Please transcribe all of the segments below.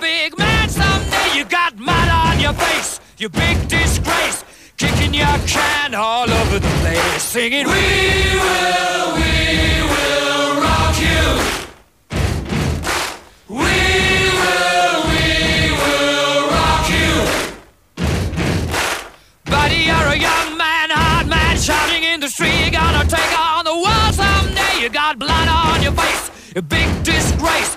big man someday. You got mud on your face, you big disgrace. Kicking your can all over the place, singing, We will, we will rock you. We will, we will rock you. Buddy, you're a young man, hard man, shouting in the street. You're gonna take on the world someday. You got blood on your face, a big disgrace,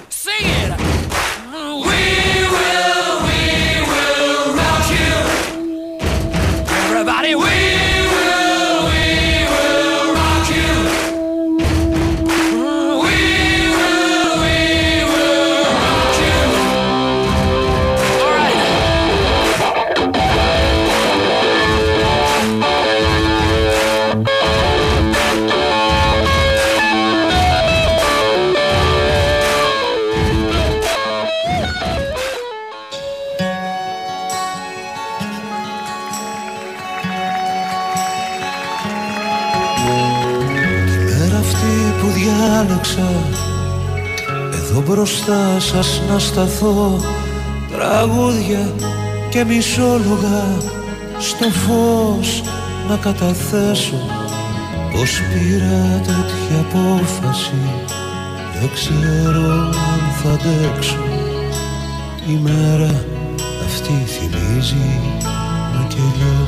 Μπροστά σας να σταθώ. Τραγούδια και μισόλογα Στο φως να καταθέσω. Πως πήρα τέτοια απόφαση Δεν ξέρω αν θα αντέξω. Η μέρα αυτή θυμίζει να κελιώ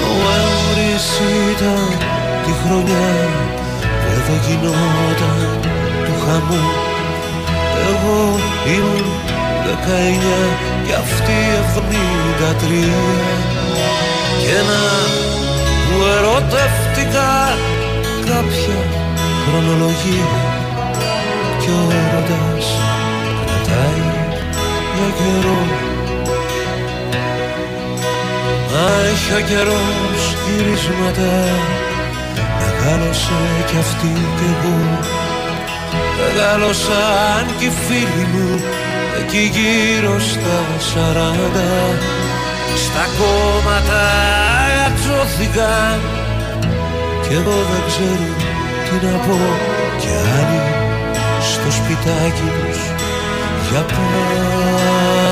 Νοέμβρης ήταν τη χρονιά που εδώ γινόταν του χαμού Εγώ ήμουν δεκαεννιά και αυτή εβδομήντα τρία και να που ερωτεύτηκα κάποια χρονολογία. Και ο έρωτας κρατάει για καιρό. Μα έχει ο καιρός γυρίσματα Μεγάλωσε κι αυτή κι εγώ. Μεγάλωσαν κι οι φίλοι μου Εκεί γύρω στα σαράντα. Στα κόμματα ατσώθηκαν Κι εγώ δεν ξέρω τι να πω. Κι άλλοι στο σπιτάκι τους Για πάντα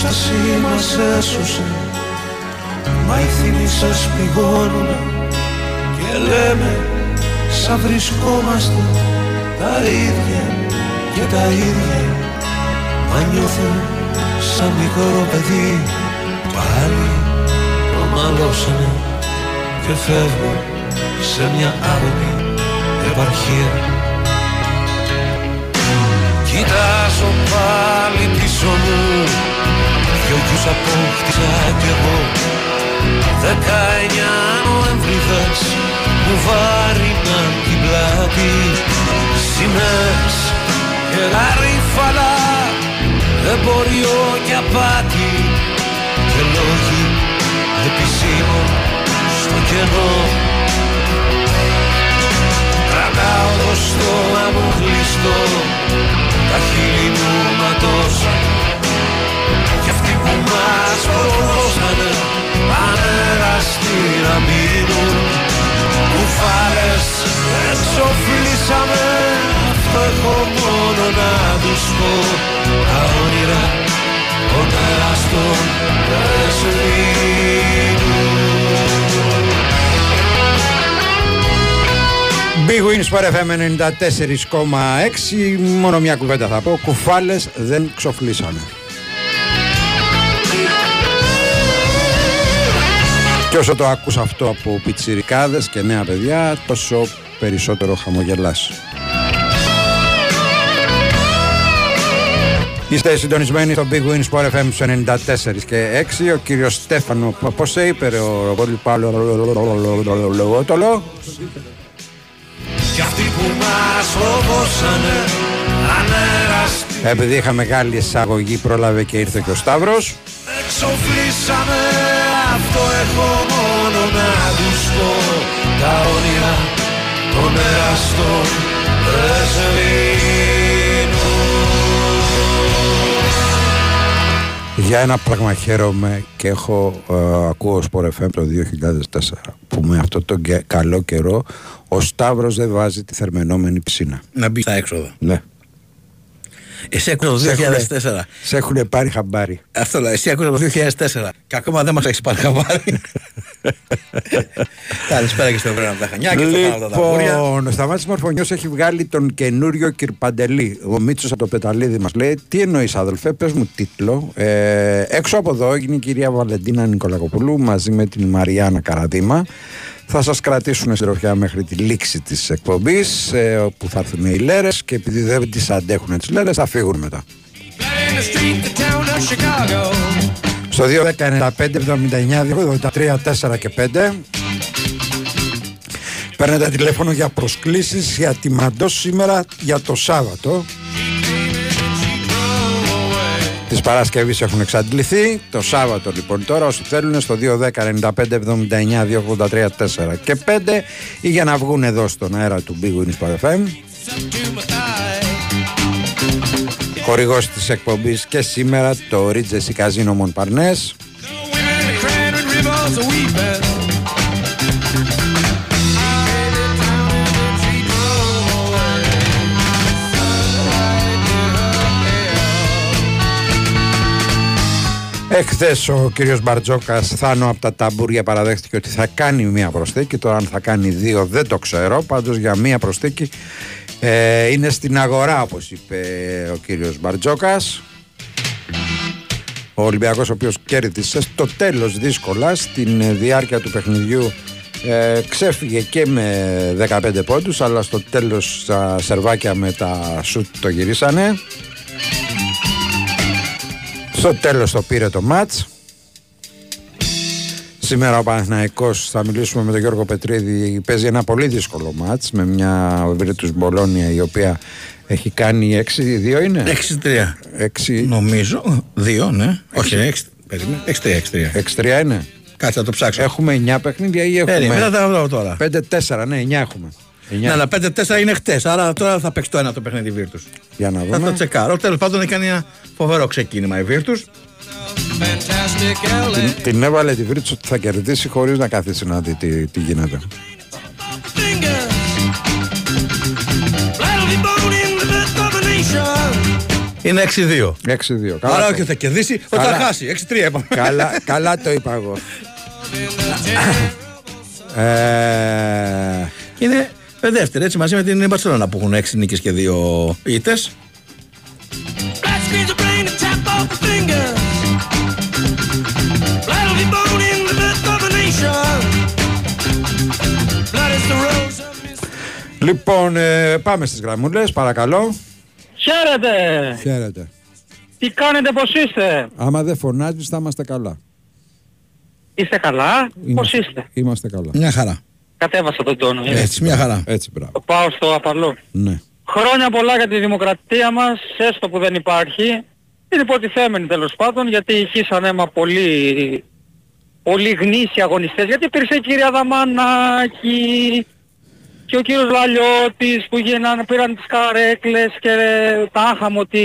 Η απόσταση μας έσωσε. Μα οι θύμησες πηγώνουνε Και λέμε σαν βρισκόμαστε Τα ίδια και τα ίδια Μα νιώθω σαν μικρό παιδί Πάλι το μαλώσανε Και φεύγω σε μια άλλη επαρχία. Κοιτάζω πάλι πίσω μου Δυο γιους απόκτησα κι εγώ. Δεκαεννιά Νοεμβρίδες μου βάριναν την πλάτη. Σημαίες και γαρίφαλα Εμπόριο και απάτη Και λόγοι επισήμων στο κενό. Κρατάω το στόμα μου κλειστό Τα χείλη μου ματώσαν Κι αυτοί που μας προδώσανε Πανέραστη να μείνουν Κουφάλες εξοφλήσαμε Αυτό έχω μόνο να τους πω Τα όνειρα των εραστών δεν σβήνουν Big Wins Sport FM 94,6 Μόνο μια κουβέντα θα πω. Κουφάλες δεν ξοφλήσανε Και όσο το άκουσα αυτό από πιτσιρικάδες και νέα παιδιά, τόσο περισσότερο χαμογελάς. Είστε συντονισμένοι στο Big Win Sport FM 94 και 6. Ο κύριο Στέφανο, πώ σε είπε ο Ρομπόλη Παύλο, το. Επειδή είχα μεγάλη εισαγωγή, πρόλαβε και ήρθε και ο σταύρο. Εξοφλήσαμε αυτό έχω μόνο να τους πω Τα όνειρα των εραστών δεν Για ένα πράγμα χαίρομαι και έχω ε, ακούω Sport FM το 2004 που με αυτό τον κε- καλό καιρό ο Σταύρος δεν βάζει τη θερμενόμενη ψήνα. Να μπει στα έξοδα. Ναι. Εσύ άκουσα το Σε 2004. Σε έχουν πάρει χαμπάρι. Αυτό λέω, εσύ άκουσα το 2004. Και ακόμα δεν μας έχεις πάρει χαμπάρι. Καλησπέρα και στο βρένα από τα Χανιά και στο πάνω από τα Ταμπούρια. Λοιπόν, ο Σταμάτης Μορφωνιός έχει βγάλει τον καινούριο Κυρπαντελή. Ο Μίτσος από το Πεταλίδη μας λέει τι εννοείς αδελφέ, πες μου τίτλο. Ε, έξω από εδώ έγινε η κυρία Βαλεντίνα Νικολακοπούλου μαζί με την Μαριάννα Καραδίμα. Θα σας κρατήσουν συντροφιά μέχρι τη λήξη της εκπομπής ε, όπου θα έρθουν οι λέρες και επειδή δεν τις αντέχουν τις λέρες θα φύγουν μετά. In the street, the town of Chicago. Στο 2.195.79.83.4 και 5 Παίρνετε τηλέφωνο για προσκλήσεις για τη Μαντό σήμερα για το Σάββατο. Τις Παρασκευής έχουν εξαντληθεί. Το Σάββατο λοιπόν τώρα όσοι θέλουν στο 2.10.95.79.283.4 και 5 ή για να βγουν εδώ στον αέρα του Big Wings Χορηγός της εκπομπής και σήμερα το Regency Casino Montparnasse Women crying and rivers are weeping. Εχθές ο κύριος Μπαρτζόκας, Θάνο από τα ταμπούρια, παραδέχτηκε ότι θα κάνει μία προσθήκη. Τώρα, αν θα κάνει δύο, δεν το ξέρω. Πάντως, για μία προσθήκη ε, είναι στην αγορά, όπως είπε ο κύριος Μπαρτζόκας. Ο Ολυμπιακός ο οποίος κέρδισε στο τέλος δύσκολα στην ε, διάρκεια του παιχνιδιού ε, ξέφυγε και με 15 πόντους αλλά στο τέλος τα σερβάκια με τα σουτ το γυρίσανε στο τέλος το πήρε το μάτς Σήμερα ο Παναθηναϊκός θα μιλήσουμε με τον Γιώργο Πετρίδη παίζει ένα πολύ δύσκολο μάτς με μια Βίρτους Μπολόνια η οποία έχει κάνει 6-2 είναι; 6-3. 6 Νομίζω. Δύο, ναι. Όχι, 6. Περίμενε. 6-3. 6-3 είναι; Κάτσε να το ψάξω. Έχουμε 9 παιχνίδια ή Περίμενε, θα έχουμε τα βρω τώρα. 5-4 ναι 9 έχουμε 9. Ναι, αλλά 5-4 είναι χτες. Άρα τώρα θα παίξει το ένα το παιχνίδι Βίρτους. Για να Θα το δούμε τσεκάρω. Τέλος πάντων έκανε ένα φοβερό ξεκίνημα η Βίρτους. Fantastic LA. την, την έβαλε τη Βίρτους ότι θα κερδίσει χωρίς να καθίσει να δει τι, τι γίνεται Fingers. Bloody bone in the midst of a nation. Είναι 6-2. 6-2 καλά, Άρα το- όχι θα κερδίσει, ότι θα Καλά. χάσει. 6-3 είπαμε. καλά, καλά το είπα εγώ ε, Και είναι δεύτερη έτσι μαζί με την Μπαρσελόνα που έχουν 6 νίκες και 2 ήττες. Λοιπόν ε, πάμε στις γραμμούλες παρακαλώ Χαίρετε! Χαίρετε Τι κάνετε, πώς είστε; Άμα δεν φωνάζεις θα είμαστε καλά Είστε καλά; Πώς Είμαστε- είστε; Είμαστε καλά Μια χαρά. Κατέβασα τον τόνο. ε. Έτσι, μια χαρά. Έτσι μπράβο Πάω στο απαλό. Ναι Χρόνια πολλά για τη δημοκρατία μας, έστω που δεν υπάρχει. Είναι υποτιθέμενη τέλος πάντων, γιατί ηχήσαν αίμα πολύ, πολύ γνήσιοι αγωνιστές. Γιατί υπήρξε η κυρία Δαμανάκη και ο κύριος Λαλιώτης που γίνανε, πήραν τις καρέκλες και τα άχαμε ότι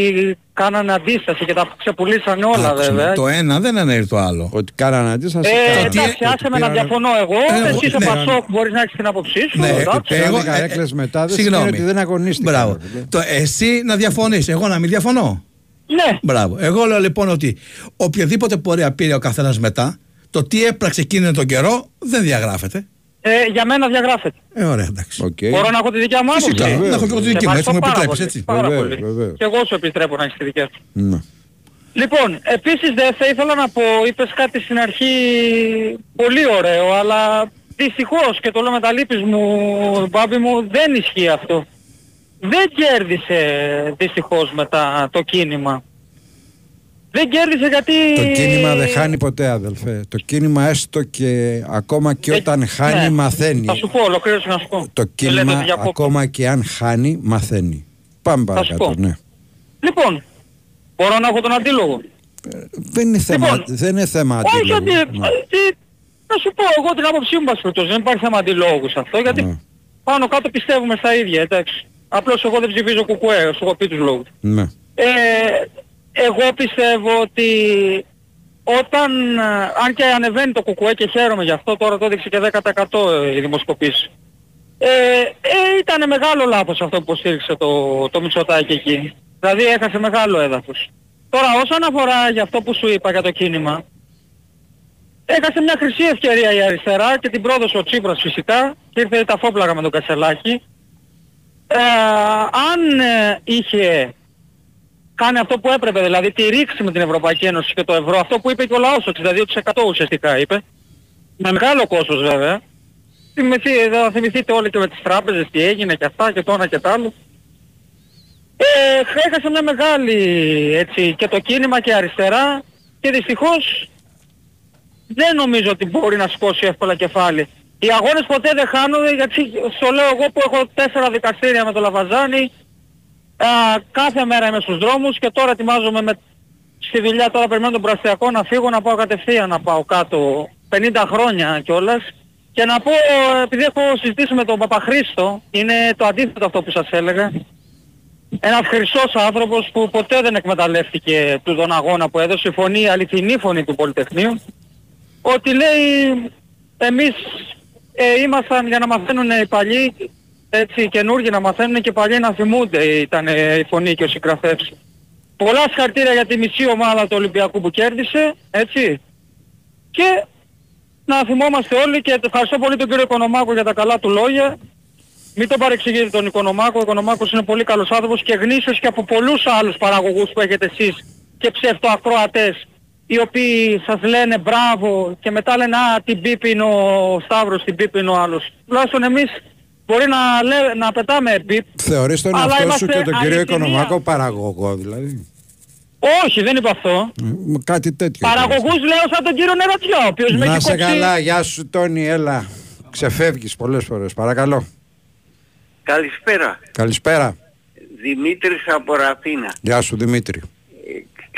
κάνανε αντίσταση και τα ξεπουλήσανε όλα Άκουσε με, βέβαια. Το ένα δεν ανέρει το άλλο. Ότι κάνανε αντίσταση Ε, κάνανε. τι- εντάξει, άσε με να πήρανε- διαφωνώ εγώ. Ε, Εσύ είσαι ναι. Πασόκ, μπορείς να έχεις την άποψή σου. Ναι, εντάξει. πήρανε εγώ- καρέκλες ε, μετά, δεν συγγνώμη. σημαίνει ότι δεν αγωνίστηκαν, Μπράβο. ρε φίλε. Το, εσύ να διαφωνείς, εγώ να μην διαφωνώ. Ναι, Μπράβο. Εγώ λέω λοιπόν ότι οποιαδήποτε πορεία πήρε ο καθένας μετά, το τι έπραξε εκείνο τον καιρό δεν διαγράφεται. ε, για μένα διαγράφεται. Ε, ωραία, εντάξει. Οκ. Μπορώ να έχω τη δικιά μου άποψη; Φυσικά, Βεβαίως, να έχω και εγώ τη δική μου, Σε έτσι μου ευχαριστώ πάρα επιτρέπεις, πολύ, έτσι. Πάρα Βεβαίως, πολύ. βεβαίως. Και εγώ σου επιτρέπω να έχεις τη δικιά σου. Ναι. Λοιπόν, επίσης δεν θα ήθελα να πω, είπες κάτι στην αρχή πολύ ωραίο, αλλά δυστυχώς και το λέω μετά λύπης μου, Μπάμπη μου, δεν ισχύει αυτό. Δεν κέρδισε δυστυχώς μετά το κίνημα. Δεν κέρδισε γιατί... Το κίνημα δεν χάνει ποτέ αδελφέ. Το κίνημα έστω και ακόμα και Ε, όταν χάνει ναι. μαθαίνει. Θα σου πω, ολοκλήρωσε να σου πω. Το Δεν λέτε κίνημα ότι διακόπτω. ακόμα και αν χάνει μαθαίνει. Πάμε Θα σου παρακάτω, πω. ναι. Λοιπόν, μπορώ να έχω τον αντίλογο. Δεν είναι θέμα, Λοιπόν, δεν είναι θέμα Όχι αντίλογου. ότι... Ναι. τι- Να σου πω εγώ την άποψή μου πας περιπτώσει. Δεν υπάρχει θέμα αντιλόγους σε αυτό γιατί Ναι. πάνω κάτω πιστεύουμε στα ίδια, εντάξει. Απλώς εγώ δεν ψηφίζω κουκουέ, σου έχω πει τους λόγους. Ναι. Ε, εγώ πιστεύω ότι όταν, ε, αν και ανεβαίνει το κουκουέ και χαίρομαι γι' αυτό, τώρα το έδειξε και 10% η δημοσκοπήση. Ε, ε, ήταν μεγάλο λάθος αυτό που υποστήριξε το, το Μητσοτάκη εκεί. Δηλαδή έχασε μεγάλο έδαφος. Τώρα όσον αφορά για αυτό που σου είπα για το κίνημα, έχασε μια χρυσή ευκαιρία η αριστερά και την πρόδωσε ο Τσίπρας φυσικά και ήρθε τα φόπλαγα με τον Κασελάκη. Ε, αν ε, είχε κάνει αυτό που έπρεπε, δηλαδή τη ρήξη με την Ευρωπαϊκή Ένωση και το ευρώ, αυτό που είπε και ο λαός, 62% ουσιαστικά είπε, με μεγάλο κόστος βέβαια, θυμηθεί, θα θυμηθείτε όλοι και με τις τράπεζες τι έγινε και αυτά και το ένα και το άλλο. Ε, έχασε μια μεγάλη έτσι και το κίνημα και αριστερά και δυστυχώς δεν νομίζω ότι μπορεί να σηκώσει εύκολα κεφάλι. Οι αγώνες ποτέ δεν χάνονται γιατί στο λέω εγώ που έχω τέσσερα δικαστήρια με το Λαβαζάνι Α, κάθε μέρα είμαι στους δρόμους και τώρα ετοιμάζομαι με, στη δουλειά τώρα περιμένω τον πραστιακό να φύγω να πάω κατευθείαν να πάω κάτω 50 χρόνια κιόλας. Και να πω ε, επειδή έχω συζητήσει με τον Παπαχρήστο είναι το αντίθετο αυτό που σας έλεγα. Ένας χρυσός άνθρωπος που ποτέ δεν εκμεταλλεύτηκε του τον αγώνα που έδωσε η φωνή, η αληθινή φωνή του Πολυτεχνείου ότι λέει εμείς ε, ήμασταν για να μαθαίνουν οι παλιοί έτσι οι καινούργοι να μαθαίνουν και οι παλιοί να θυμούνται ήταν ε, η φωνή και ο συγγραφέας. Πολλά συγχαρητήρια για τη μισή ομάδα του Ολυμπιακού που κέρδισε, έτσι. Και να θυμόμαστε όλοι και ευχαριστώ πολύ τον κύριο Οικονομάκο για τα καλά του λόγια. Μην τον παρεξηγείτε τον Οικονομάκο, ο Οικονομάκος είναι πολύ καλός άνθρωπος και γνήσιος και από πολλούς άλλους παραγωγούς που έχετε εσείς και ψευτοακροατές οι οποίοι σας λένε μπράβο και μετά λένε α την πίπη είναι ο Σταύρος, την πίπη είναι ο άλλος. Τουλάχιστον εμείς μπορεί να, λέ, να πετάμε μπίπ. Θεωρείς τον Αλλά εαυτό σου είμαστε και τον κύριο αληθινοί. Οικονομάκο παραγωγό δηλαδή; Όχι, δεν είπα αυτό. Ε, Κάτι τέτοιο. Παραγωγούς λέω σαν τον κύριο Νερατζιό, ο οποίος με Να έχει σε κόψει... καλά, γεια σου Τόνι, έλα. Ξεφεύγεις πολλές φορές, παρακαλώ. Καλησπέρα. Καλησπέρα. Δημήτρης από Ραφίνα. Γεια σου Δημήτρη.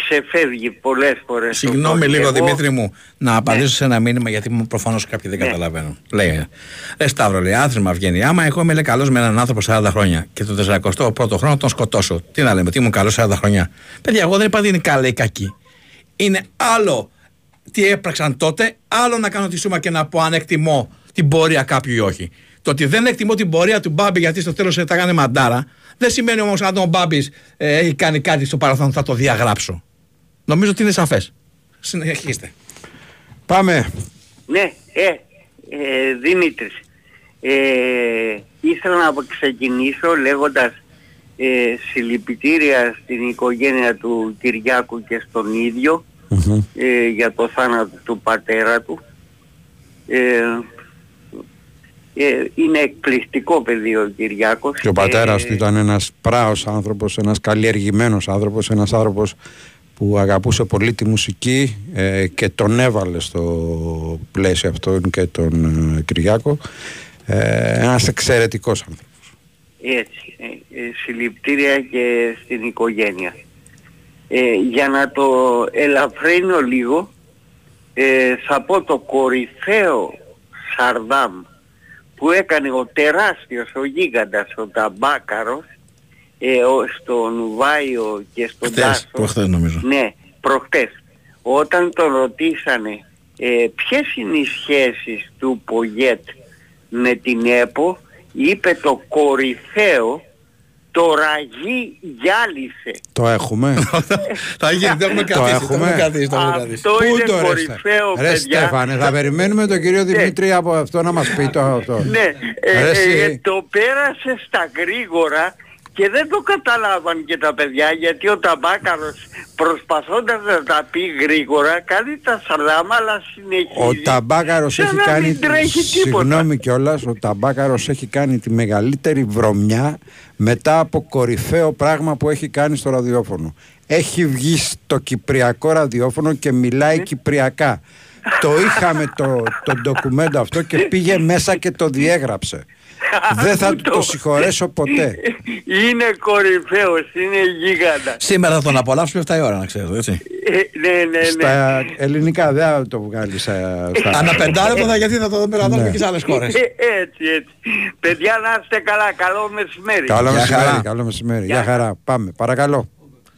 Ε, Ξεφεύγει πολλές φορές. το Συγγνώμη Τόνι. λίγο Εγώ- Δημήτρη μου να απαντήσω σε ένα μήνυμα γιατί μου προφανώς κάποιοι δεν Ναι. καταλαβαίνουν. Λέει, ε Σταύρο λέει, άθρομα βγαίνει. Άμα εγώ είμαι λέει, καλός με έναν άνθρωπο 40 χρόνια και το 41ο χρόνο τον σκοτώσω. Τι να λέμε, τι ήμουν καλός 40 χρόνια. Παιδιά, εγώ δεν είπα ότι είναι καλά ή κακή. Είναι άλλο τι έπραξαν τότε, άλλο να κάνω τη σούμα και να πω αν εκτιμώ την πορεία κάποιου ή όχι. Το ότι δεν εκτιμώ την πορεία του Μπάμπη γιατί στο τέλος τα έκανε μαντάρα, δεν σημαίνει όμως αν ο Μπάμπης ε, έχει κάνει κάτι στο παρελθόν θα το διαγράψω. Νομίζω ότι είναι σαφές. Συνεχίστε. Πάμε. Ναι, ε, ε, Δημήτρης. Ε, ήθελα να ξεκινήσω λέγοντας ε, συλληπιτήρια στην οικογένεια του Κυριάκου και στον ίδιο Μμμ. ε, για το θάνατο του πατέρα του. Ε, ε, είναι εκπληκτικό παιδί ο Κυριάκος. Και ο πατέρας Ε, του ήταν ένας πράος άνθρωπος, ένας καλλιεργημένος άνθρωπος, ένας άνθρωπος που αγαπούσε πολύ τη μουσική ε, και τον έβαλε στο πλαίσιο αυτό και τον ε, Κυριάκο. Ε, ένας εξαιρετικός άνθρωπος. Έτσι, ε, ε, συλληπτήρια και στην οικογένεια. Ε, για να το ελαφρύνω λίγο, ε, θα πω το κορυφαίο Σαρδάμ που έκανε ο τεράστιος, ο γίγαντας, ο Ταμπάκαρος, ε, ο, στον Βάιο και στον Χθες, Τάσο. προχθές νομίζω. Ναι, προχτές. Όταν τον ρωτήσανε ε, ποιες είναι οι σχέσεις του Πογέτ με την ΕΠΟ, είπε το κορυφαίο το ραγί γυάλισε. Το έχουμε. θα γίνει, το έχουμε Το καθίσει. Το έχουμε έχουμε. καθίσει. Το έχουμε καθίσει. Αυτό Πού είναι το ρε, κορυφαίο Ρε παιδιά. Στέφανε, θα περιμένουμε τον κύριο Δημήτρη από αυτό να μας πει το αυτό. Ναι, ε, Ρε ε, εσύ. ε, το πέρασε στα γρήγορα Και δεν το καταλάβαν και τα παιδιά γιατί ο Ταμπάκαρος προσπαθώντας να τα πει γρήγορα κάνει τα σαρδάμα αλλά συνεχίζει. Ο Ταμπάκαρος σαν έχει να κάνει. μην τρέχει τίποτα. Συγγνώμη κιόλας, ο Ταμπάκαρος έχει κάνει τη μεγαλύτερη βρωμιά μετά από κορυφαίο πράγμα που έχει κάνει στο ραδιόφωνο. Έχει βγει στο κυπριακό ραδιόφωνο και Ναι. μιλάει κυπριακά. Το είχαμε το, το ντοκουμέντο αυτό και πήγε μέσα και το διέγραψε. Δεν θα του το συγχωρέσω ποτέ. Είναι κορυφαίος, είναι γίγαντα. Σήμερα θα τον απολαύσουμε 7 η ώρα, να ξέρετε, έτσι. Ε, ναι, ναι, ναι. Στα ελληνικά δεν θα το βγάλεις στα. Ανά πεντάλεπτο θα γιατί θα το μεταδώσουμε Ναι. και σε άλλες χώρες. Ε, έτσι, έτσι. Παιδιά να είστε καλά. Καλό μεσημέρι. Καλό Γεια μεσημέρι, χαρά. καλό μεσημέρι. Γεια χαρά. Πάμε, παρακαλώ.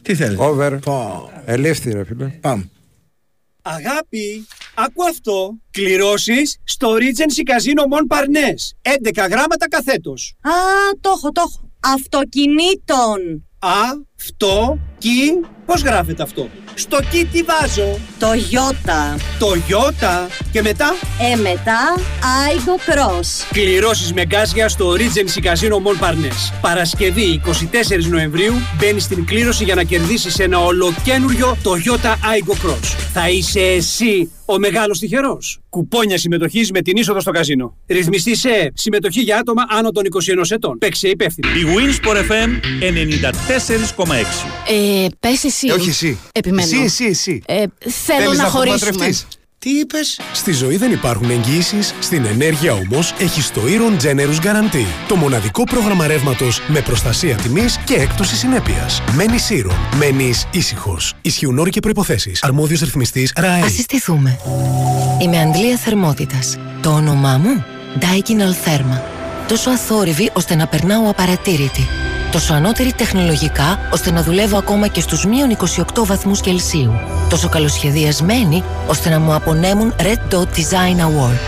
Τι θέλεις; Over. Πω. Ελεύθερη, ρε φίλε. Πάμε. Αγάπη, άκου αυτό. Κληρώσεις στο Regency Casino Mon Parnes. 11 γράμματα καθέτος. Α, το έχω, το έχω. Αυτοκινήτων. Α, αυτό, κι, πώς γράφεται αυτό; Στο κι τι βάζω; Το Ιώτα. Το Ιώτα και μετά; Ε, μετά, Άιγκο Cross. κληρώσεις με γκάζια στο Regency Casino Mon Parnes. Παρασκευή 24 Νοεμβρίου μπαίνεις στην κλήρωση για να κερδίσεις ένα ολοκένουριο Toyota Aigo Cross. Θα είσαι εσύ ο μεγάλος τυχερός. Κουπόνια συμμετοχής με την είσοδο στο καζίνο. Ρυθμιστή σε συμμετοχή για άτομα άνω των 21 ετών. Παίξε υπεύθυνα. Η Winsport FM 94,6. Ε, πες εσύ. Ε, όχι εσύ. Επιμένω. Εσύ, εσύ, εσύ. Ε, θέλω Θέλεις να, να χωρίσουμε. απομακρευτείς; Τι είπες; Στη ζωή δεν υπάρχουν εγγύησει, στην ενέργεια όμως έχεις το Iron Generous Guarantee. Το μοναδικό πρόγραμμα ρεύματος με προστασία τιμής και έκπτωση συνέπειας. Μένεις Iron. Μένεις ήσυχος. Ισχύουν όροι και προποθέσει. Αρμόδιος ρυθμιστής ΡΑΕ. Ας συστηθούμε. Είμαι Αντλία Θερμότητας. Το όνομά μου, Daikin Altherma. Τόσο αθόρυβη ώστε να περνάω απαρατήρητη. Τόσο ανώτερη τεχνολογικά ώστε να δουλεύω ακόμα και στους μείον 28 βαθμούς Κελσίου. Τόσο καλοσχεδιασμένη ώστε να μου απονέμουν Red Dot Design Award.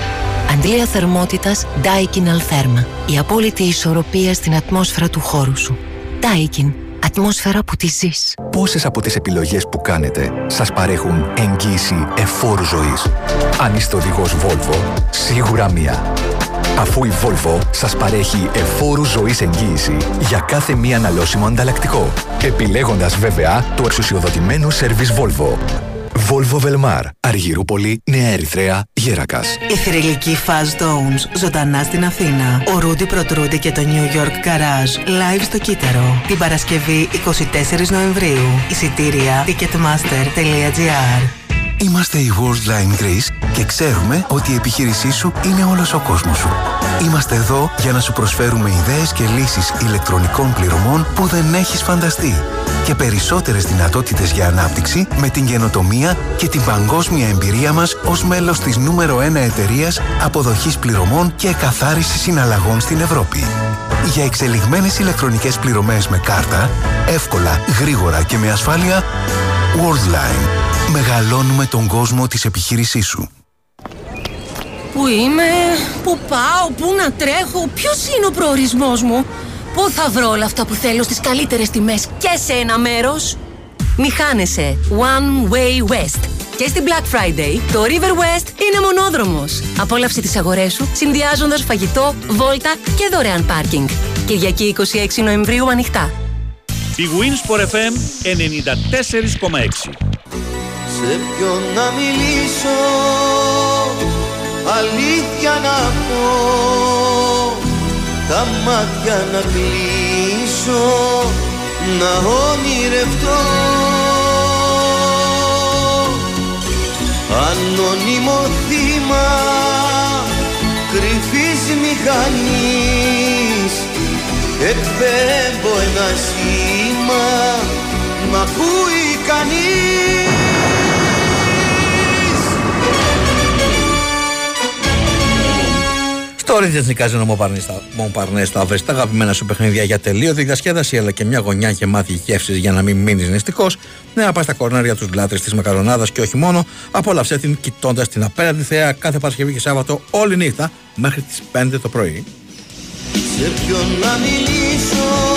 Αντλία θερμότητας Daikin Altherma. Η απόλυτη ισορροπία στην ατμόσφαιρα του χώρου σου. Daikin. Ατμόσφαιρα που τη ζεις. Πόσες από τις επιλογές που κάνετε σας παρέχουν εγγύηση εφόρου ζωής; Αν είστε οδηγός Volvo, σίγουρα μία. Αφού η Volvo σας παρέχει εφόρου ζωής εγγύηση για κάθε μία αναλώσιμο ανταλλακτικό. Επιλέγοντας βέβαια το εξουσιοδοτημένο σερβις Volvo. Volvo Velmar, Αργυρούπολη, Νέα Ερυθρέα, Γέρακας. Η θρηλυκή Fast Downs ζωντανά στην Αθήνα. Ο Ρούντι Προτρούντι και το New York Garage live στο Κύτταρο. Την Παρασκευή 24 Νοεμβρίου. Εισιτήρια ticketmaster.gr Είμαστε η Worldline Greece και ξέρουμε ότι η επιχείρησή σου είναι όλος ο κόσμος σου. Είμαστε εδώ για να σου προσφέρουμε ιδέες και λύσεις ηλεκτρονικών πληρωμών που δεν έχεις φανταστεί και περισσότερες δυνατότητες για ανάπτυξη με την καινοτομία και την παγκόσμια εμπειρία μας ως μέλος της νούμερο 1 εταιρείας αποδοχής πληρωμών και εκαθάρισης συναλλαγών στην Ευρώπη. Για εξελιγμένες ηλεκτρονικές πληρωμές με κάρτα, εύκολα, γρήγορα και με ασφάλεια, Worldline. Μεγαλώνουμε τον κόσμο της επιχείρησής σου. Πού είμαι, πού πάω, πού να τρέχω, ποιος είναι ο προορισμός μου, πού θα βρω όλα αυτά που θέλω στις καλύτερες τιμές και σε ένα μέρος. Μη χάνεσαι, One Way West. Και στην Black Friday, το River West είναι μονόδρομος. Απόλαυσε τις αγορές σου, συνδυάζοντας φαγητό, βόλτα και δωρεάν πάρκινγκ. Κυριακή 26 Νοεμβρίου ανοιχτά. Η Winsport FM 94,6. Σε ποιον να μιλήσω Αλήθεια να πω Τα μάτια να κλείσω Να ονειρευτώ. Ανώνυμο θύμα Κρυφής μηχανής. Εκπέμπω ένα σήμα Μ' ακούει κανείς Στο Regency Casino Montparnasse θα βρει τα αγαπημένα σου παιχνίδια για τελείωτη διασκέδαση αλλά και μια γωνιά γεμάτη γεύσεις για να μην μείνεις νηστικός. Ναι, να πας στα κορνάρια τους λάτρες της μακαρονάδας και όχι μόνο. Απόλαυσέ την κοιτώντας την απέναντι θέα κάθε Παρασκευή και Σάββατο όλη νύχτα μέχρι τις 5 το πρωί. Σε ποιον να μιλήσω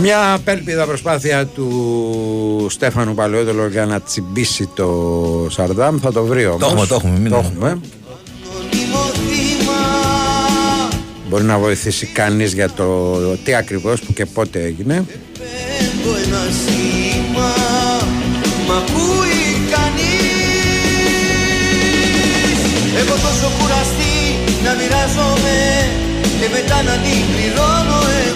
Μια απέλπιδα προσπάθεια του Στέφανου Παλαιόδολο για να τσιμπήσει το Σαρδάμ θα το βρει όμως. Το έχουμε, το έχουμε, μην το το- έχουμε. μόνιμο θύμα μπορεί να βοηθήσει κανείς για το τι ακριβώς που και πότε έγινε. Έχω ένα σήμα Μ' ακούει κανείς Έχω τόσο κουραστεί να μοιράζομαι Και μετά να την πληρώνω εγώ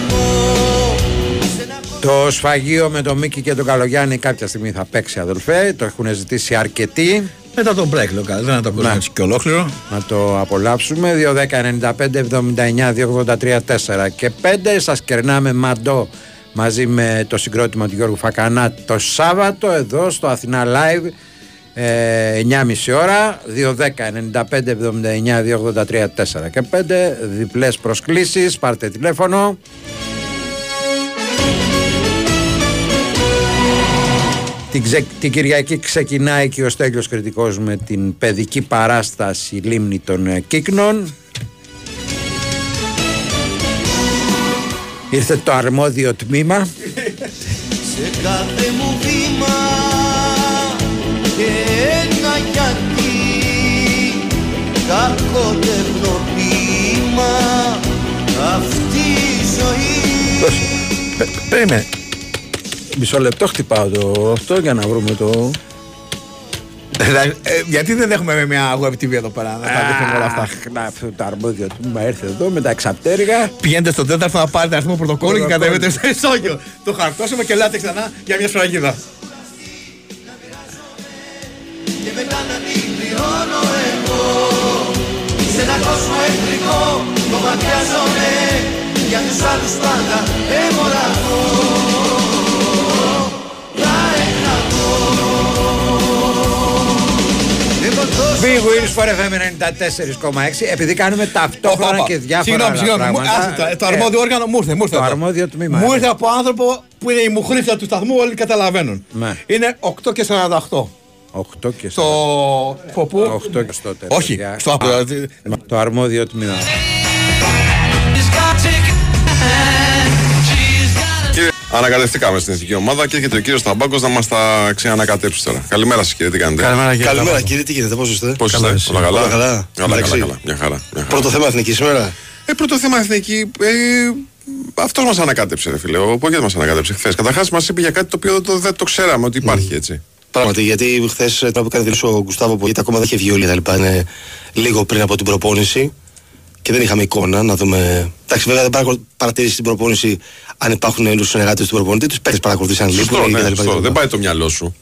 Το σφαγείο με τον Μίκη και τον Καλογιάννη κάποια στιγμή θα παίξει αδελφέ, το έχουν ζητήσει αρκετοί. Μετά τον break, λέω καλύτερα να το ακούσουμε Ναι. έτσι και ολόκληρο. Να το απολαύσουμε. 2-10-95-79-283-4 και 5. Σας κερνάμε μαντό μαζί με το συγκρότημα του Γιώργου Φακανά το Σάββατο εδώ στο Αθηνά Live. Ε, 9.30 ώρα 2-10-95-79-283-4 και 5 διπλές προσκλήσεις πάρτε τηλέφωνο Την, ξε- την Κυριακή ξεκινάει και ο Στέλιος Κρητικός με την παιδική παράσταση λίμνη των ε, Κύκνων. Ήρθε το αρμόδιο τμήμα. Σε κάθε μου βήμα και ένα γιατί κακότεχνο ποίημα αυτή η ζωή Περίμενε. Μισό λεπτό χτυπάω το αυτό για να βρούμε το... Δηλαδή, ε, γιατί δεν έχουμε μια web TV εδώ πέρα να τα δείχνουμε όλα αυτά; Αχ, να, αυτό το αρμόδιο τμήμα έρθε εδώ με τα εξαπτέρυγα. Πηγαίνετε στον τέταρτο να πάρετε αριθμό πρωτοκόλλου και Πρωτοκόλλου. κατεβείτε στο ισόγειο. Το χαρτώσουμε και λέτε ξανά για μια σφραγίδα. και μετά να την πληρώνω εγώ σε ένα κόσμο εχθρικό το ματιάζομαι για τους άλλους πάντα εμοραθώ Big Wheels for FM 94,6 επειδή κάνουμε ταυτόχρονα και διάφορα Συγγνώμη, άλλα συγγνώμη. μου- πράγματα. άσε το- Το ε, αρμόδιο όργανο μου ήρθε. μου ήρθε το εδώ. αρμόδιο τμήμα, Μου ναι. ήρθε από άνθρωπο που είναι η μουχρήφια του σταθμού, όλοι καταλαβαίνουν. Ναι. Είναι 8 και 48. 8 και Στο. από πού; 8 και στο τέλος. Όχι, Για- στο Α, άπειρο. Το αρμόδιο τμήμα. Ανακατευτήκαμε στην εθνική ομάδα και έρχεται ο κύριος Ταμπάκο να μας τα ξανανακατέψει τώρα. Καλημέρα σας κύριε, τι κάνετε; Καλημέρα κύριε, τι γίνεται, πώς είστε; Πώς είστε, όλα καλά; Όλα καλά. Καλά, καλά, Εντάξει. καλά. Μια χαρά. Μια χαρά. Πρώτο θέμα εθνική σήμερα; Ε, πρώτο θέμα εθνική. Ε, αυτός μας ανακάτεψε, ρε φίλε. Ο Πόγια μας ανακάτεψε χθες. Καταρχάς μας είπε για κάτι το οποίο δεν το, δεν το ξέραμε ότι υπάρχει έτσι. Πράγματι, γιατί χθες τώρα που κάνει δηλώσεις ο Γκουστάβο Πογίτα ακόμα δεν είχε βγει όλοι τα λοιπά. Είναι λίγο πριν από την προπόνηση και δεν είχαμε εικόνα να δούμε. Εντάξει, βέβαια δεν παρακολου- παρατηρήσεις την προπόνηση αν υπάρχουν άλλου συνεργάτε τους προπονητή. Τους παίρνεις παρακολουθήσει αν Σωστό, λείπουν ναι, κτλ. σωστό. Δεν πάει το μυαλό σου.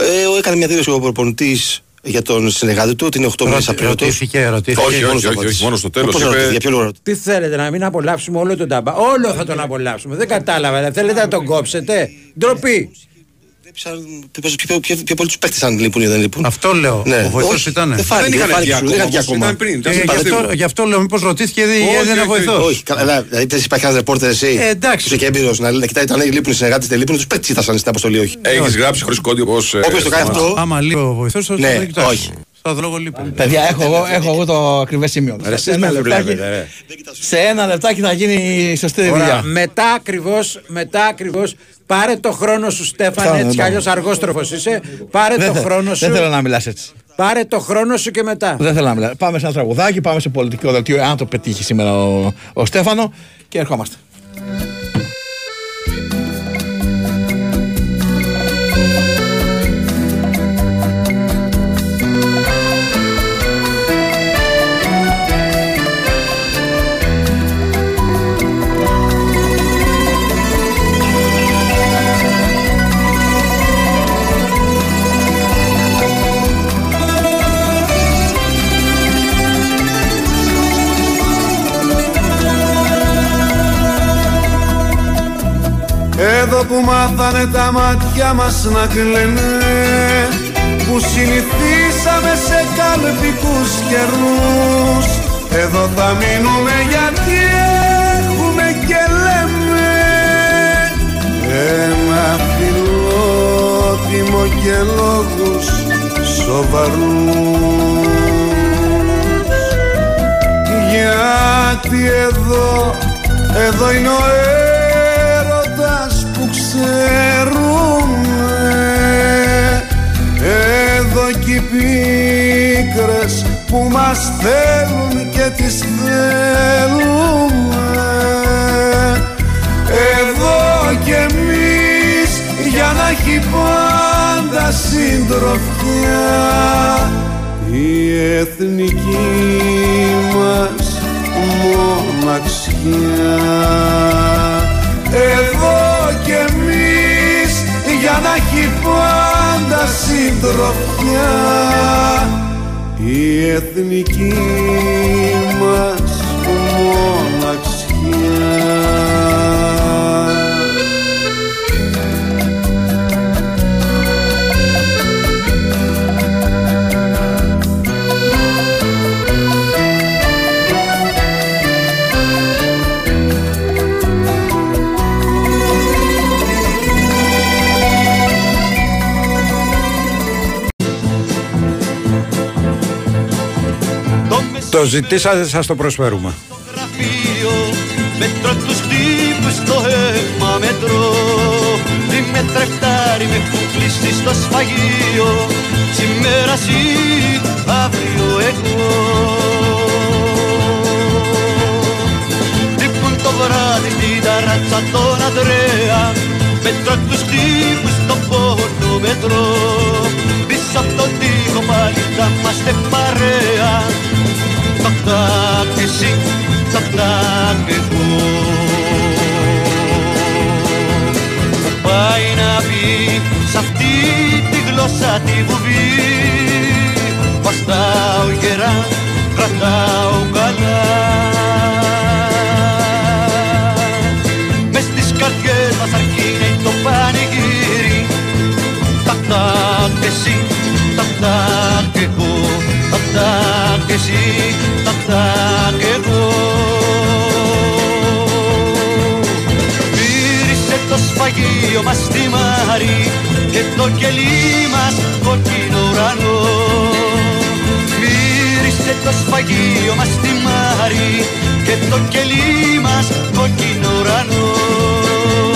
Ε, έκανε μια δήλωση ο προπονητής για τον συνεργάτη του ότι είναι 8 μήνες απλήρωτο. Όχι, όχι, όχι, όχι, όχι, μόνο στο τέλος. Για ποιο λόγο Τι θέλετε να μην απολαύσουμε όλο τον ταμπά. Όλο θα τον απολαύσουμε. Δεν κατάλαβα. Δεν θέλετε να τον κόψετε. Ντροπή. Πιο, πιο, πιο, πιο πολλοί τους παίχτε αν λείπουν ή δεν λείπουν. Αυτό λέω. Ναι. Ο βοηθός Όχι, ήταν. Δεν φάνηκε, Δεν δεν είχαν φάνηκε, βγει δεν είχαν βγει ακόμα, ακόμα. ήταν πριν, ήταν Ε, στην γι' Παστίγου. αυτό, γι' αυτό λέω, μήπως ρωτήθηκε Όχι, γιατί δεν είναι όχι, όχι, βοηθός. Όχι, καλά, δηλαδή δηλαδή, υπάρχει ένα ρεπόρτερ εσύ. Ε, εντάξει. Είσαι και έμπειρος να λέει, κοιτάει, όταν λείπουν οι συνεργάτες, δεν λείπουν, τους παίχτε ήταν στην αποστολή, όχι. Έχεις γράψει χωρίς κόντιο πώς. Όποιος το κάνει αυτό. Άμα λείπει ο βοηθός, θα Ναι, το κοιτάξει. όχι. Στο λόγο λείπει. Παιδιά, έχω εγώ, έχω εγώ το ακριβές σημείο. Ρε, εσείς σε, ένα με λεπτάκι, βλέπετε, ρε. σε ένα λεπτάκι θα γίνει η σωστή Ωραία. δουλειά. Μετά ακριβώ, μετά ακριβώς, πάρε το χρόνο σου, Στέφανε, Φτάνω, έτσι κι ναι. αλλιώς αργόστροφος είσαι. Πάρε Δεν, το θε- χρόνο σου. δεν θέλω να μιλάς έτσι. Πάρε το χρόνο σου και μετά. Δεν θέλω να μιλάω. Πάμε σε ένα τραγουδάκι, πάμε σε πολιτικό δελτίο, αν το πετύχει σήμερα ο, ο Στέφανο και ερχόμαστε. Εδώ που μάθανε τα μάτια μας να κλαίνε Που συνηθίσαμε σε καλπικούς καιρούς. Εδώ θα μείνουμε γιατί έχουμε και λέμε Ένα φιλότιμο και λόγους σοβαρούς. Γιατί εδώ, εδώ είναι ο έρωτας που ξέρουμε Εδώ κι οι πίκρες που μας θέλουν και τις θέλουμε εδώ κι εμείς για να έχει πάντα συντροφιά η εθνική μας μοναξιά. Εδώ έχει πάντα συντροφιά. Η εθνική μας μοναξιά Το ζητήσατε, σας το προσφέρουμε. γραφείο Μέτρο τους τύπους στο αίμα μετρώ Τι με τρεφτάρει με έχουν κλείσει στο σφαγείο. Σήμερα εσύ, αύριο εγώ. Τύπουν το βράδυ στην ταράτσα τον Ανδρέα Μέτρο τους τύπους στο πόνο μετρώ Πίσω από τον τοίχο πάλι θα είμαστε παρέα Τακ τακ εσύ, τακ τακ εγώ Που πάει να πει σ' αυτή τη γλώσσα τη βουβή. Βαστάω γερά, κρατάω καλά. Μες στις καρδιές μας αρκεί να είναι το πανηγύρι. Τακ τακ εσύ, τακ τακ εγώ Τακ τακ εσύ, τακ τακ εγώ. Μύρισε το σφαγείο μας στη Μάρη Και το κελί μας κόκκινο ουρανό. Μύρισε το σφαγείο μας στη Μάρη Και το κελί μας κόκκινο ουρανό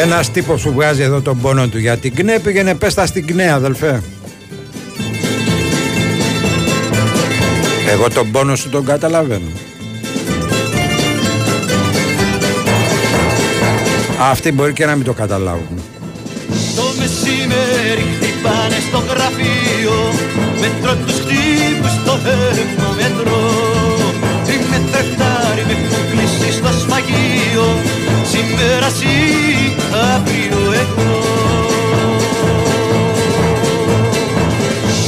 Ένας τύπος που βγάζει εδώ τον πόνο του για την ΚΝΕ πήγαινε πέστα στην ΚΝΕ αδελφέ. Εγώ τον πόνο σου τον καταλαβαίνω. Αυτοί μπορεί και να μην το καταλάβουν. Το μεσημέρι χτυπάνε στο γραφείο Μέτρο τους χτύπους στο αίμα μετρώ Τι με τρεφτάρει με έχουν κλείσει στο σφαγείο Σήμερα εσύ, αύριο εγώ.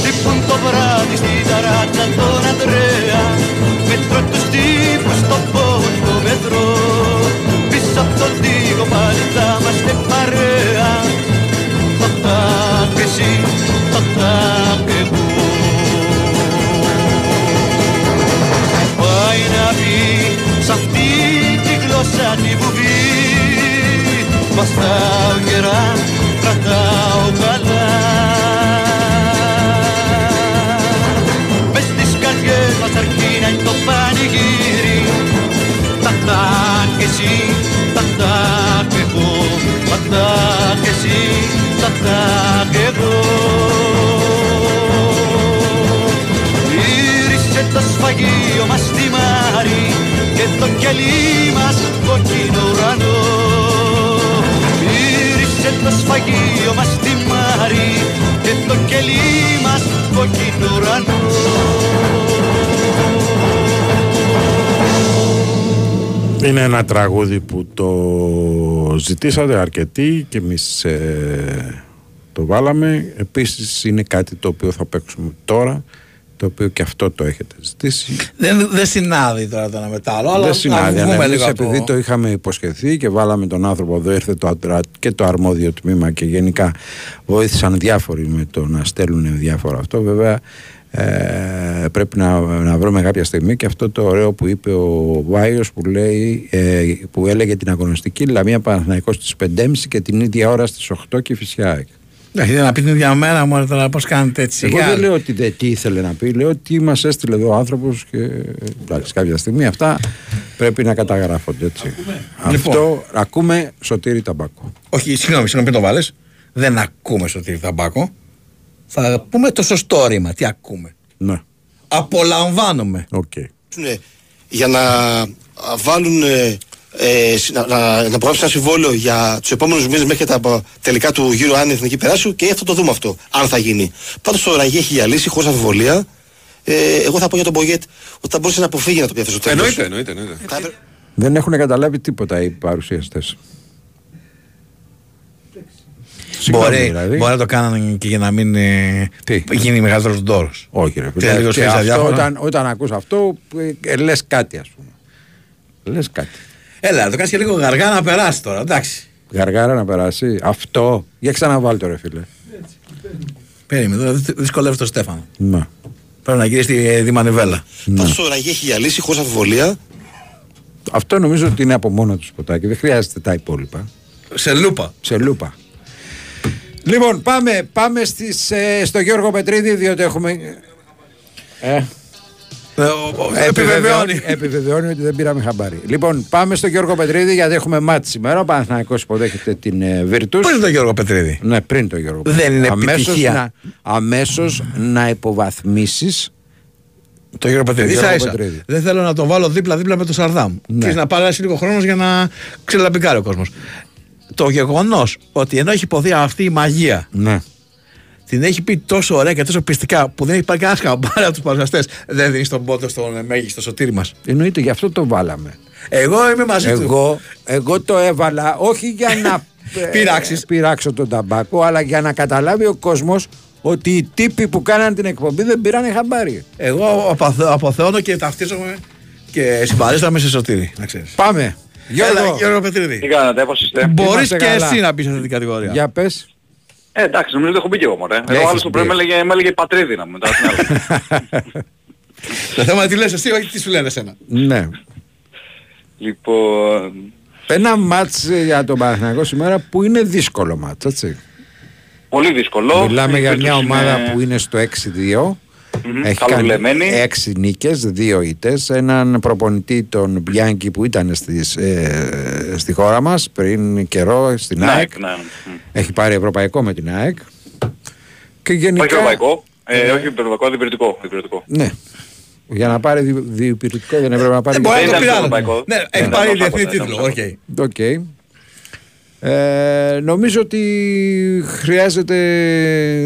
Τύπουν το βράδυ στην ταράτσα τον Ανδρέα Μέτρο τους χτύπους στο πόνο μετρώ Πίσω από τον τοίχο πάλι Βαστάω γερά, κρατάω καλά. Μες στις καρδιές μας αρκεί να είναι το πανηγύρι. Τακ τακ εσύ, τακ τακ εγώ. Τακ τακ εσύ, τακ τακ εγώ. Γύρισε το σφαγείο μας στη Μάρη Και το κελί μας κόκκινο ουρανό. Γύρισε το σφαγείο μας στη Μάρη Και το κελί μας κόκκινο ουρανό Είναι ένα τραγούδι που το ζητήσατε αρκετοί και εμείς ε, το βάλαμε. Επίσης είναι κάτι το οποίο θα παίξουμε τώρα, το οποίο και αυτό το έχετε ζητήσει. Δεν, δεν συνάδει τώρα το ένα με το άλλο, αλλά Δεν συνάδει, να αλλά βγούμε εμείς λίγο από- επειδή το είχαμε υποσχεθεί και βάλαμε τον άνθρωπο εδώ, ήρθε το ατρα- και το αρμόδιο τμήμα και γενικά βοήθησαν διάφοροι με το να στέλνουν διάφορα αυτό. Βέβαια ε, πρέπει να, να βρούμε κάποια στιγμή και αυτό το ωραίο που είπε ο Βάιος που, λέει, ε, που έλεγε την αγωνιστική Λαμία Παναθηναϊκός στις 5.30 και την ίδια ώρα στις 8 και φυσικά. Εντάξει, να πει την ίδια μέρα μου τώρα πώς κάνετε έτσι. Εγώ για δεν άλλο. λέω ότι δεν, τι ήθελε να πει, λέω ότι μας έστειλε εδώ ο άνθρωπος και εντάξει, κάποια στιγμή αυτά πρέπει να καταγράφονται έτσι. Αυτό Λοιπόν. ακούμε σωτήρι ταμπάκο. Όχι, συγγνώμη, συγγνώμη, μην το βάλε. Δεν ακούμε στο τύχη ταμπάκο. Θα πούμε το σωστό ρήμα. Τι ακούμε. Ναι. Απολαμβάνομαι. Οκ. Ναι, για να α, βάλουν ε, ε, συ- να, να, να υπογράψουν ένα συμβόλαιο για τους επόμενους μήνες μέχρι και τα πα- τελικά του γύρου αν η εθνική περάσου και θα το δούμε αυτό, αν θα γίνει. Πάντως το Ραγί έχει για λύση, χωρίς αμφιβολία. Ε, εγώ θα πω για τον Μπογκέτ ότι θα μπορούσε να αποφύγει να το πιάσει στο τέλο. Εννοείται, εννοείται. εννοείται. Δεν έχουν καταλάβει τίποτα οι παρουσιαστές. Μπορεί, δηλαδή. μπορεί να το κάνανε και για να μην ε, γίνει μεγαλύτερος δώρο. Όχι, ρε Και φίλε. λίγο Και στα αυτό, διάφορα. όταν, όταν ακούς αυτό, ε, λες κάτι, ας πούμε. Λες κάτι. Έλα, το κάνει και λίγο γαργά να περάσει τώρα, εντάξει. Γαργάρα να περάσει. Αυτό. Για ξαναβάλει το ρε φίλε. Περίμενε, τώρα δυ- δυσκολεύει τον Στέφανο. Να. Πρέπει να γυρίσει τη, τη μανιβέλα. Πάντω το Ραγί έχει για λύση, χωρίς αμφιβολία. Αυτό νομίζω ότι είναι από μόνο του σποτάκι. Δεν χρειάζεται τα υπόλοιπα. Σε λούπα. Σε λούπα. Λοιπόν, πάμε, πάμε στις, ε, στο Γιώργο Πετρίδη, διότι έχουμε. Ε, επιβεβαιώνει. επιβεβαιώνει ότι δεν πήραμε χαμπάρι. Λοιπόν, πάμε στο Γιώργο Πετρίδη, γιατί έχουμε μάτι σήμερα. Ο Παναθηναϊκός υποδέχεται την ε, Virtus. Πριν τον Γιώργο Πετρίδη. Ναι, πριν τον Γιώργο Δεν είναι αμέσως επιτυχία. να, αμέσως να υποβαθμίσεις Το Γιώργο Πετρίδη. Γιώργο Ίσα ίσα. Πετρίδη. Δεν θέλω να τον βάλω δίπλα-δίπλα με τον Σαρδάμ. Ναι. Και να πάρει λίγο χρόνο για να ξελαμπικάρει ο κόσμος. Το γεγονός ότι ενώ έχει υποθεί αυτή η μαγεία, Ναι. Την έχει πει τόσο ωραία και τόσο πιστικά που δεν έχει πάρει κανένα χαμπάρι από τους παρουσιαστές, δεν δίνεις τον πόντο στον ε, μέγιστο σωτήρι μας. Εννοείται, γι' αυτό το βάλαμε. Εγώ είμαι μαζί του. Εγώ, εγώ το έβαλα όχι για να ε, Πειράξεις. πειράξω τον ταμπάκο, αλλά για να καταλάβει ο κόσμος ότι οι τύποι που κάναν την εκπομπή δεν πήρανε χαμπάρι. Εγώ αποθε- αποθεώνω και ταυτίζομαι και συμπαρίσταμε σε σωτήρι. Να ξέρεις. Πάμε. Γιώργο. Έλα, Γιώργο Πετρίδη. Τι κάνατε, πώς είστε; Μπορείς Είμαστε και καλά. εσύ να μπει σε αυτή την κατηγορία. Για πες. Ε, εντάξει, νομίζω ότι έχω μπει και εγώ μωρέ. Έχεις Εγώ άλλος το μπει. πρωί με έλεγε, με έλεγε πατρίδι να μου μετά την άλλη. Το θέμα είναι τι λες εσύ, όχι τι σου λένε εσένα. ναι. λοιπόν, Ένα μάτς ε, για τον Παναθηναϊκό σήμερα που είναι δύσκολο μάτς, έτσι. πολύ δύσκολο. Μιλάμε Η για Virtus μια ομάδα είναι- που είναι στο 6-2. Μμμ, Έχει κάνει καλοδουλεμένη. 6 νίκες, 2 ήττες. Έναν προπονητή τον Μπιάνκι που ήταν στις, ε, στη χώρα μας πριν καιρό στην Ναι, ΑΕΚ. ναι, ναι. Έχει πάρει ευρωπαϊκό με την ΑΕΚ. Και γενικά... Όχι ευρωπαϊκό, ε, όχι ευρωπαϊκό, διπηρετικό. διπηρετικό. Ναι. Για να πάρει δι- διπηρετικό δεν έπρεπε να πάρει... Ε, μπορεί να Δεν το ήταν πήρε άλλο. ευρωπαϊκό. Ναι, Δεν έχει ήταν πάρει ευρωπαϊκό, διεθνή δεν τίτλο. ήταν Οκ. Οκ. Ε, νομίζω ότι χρειάζεται,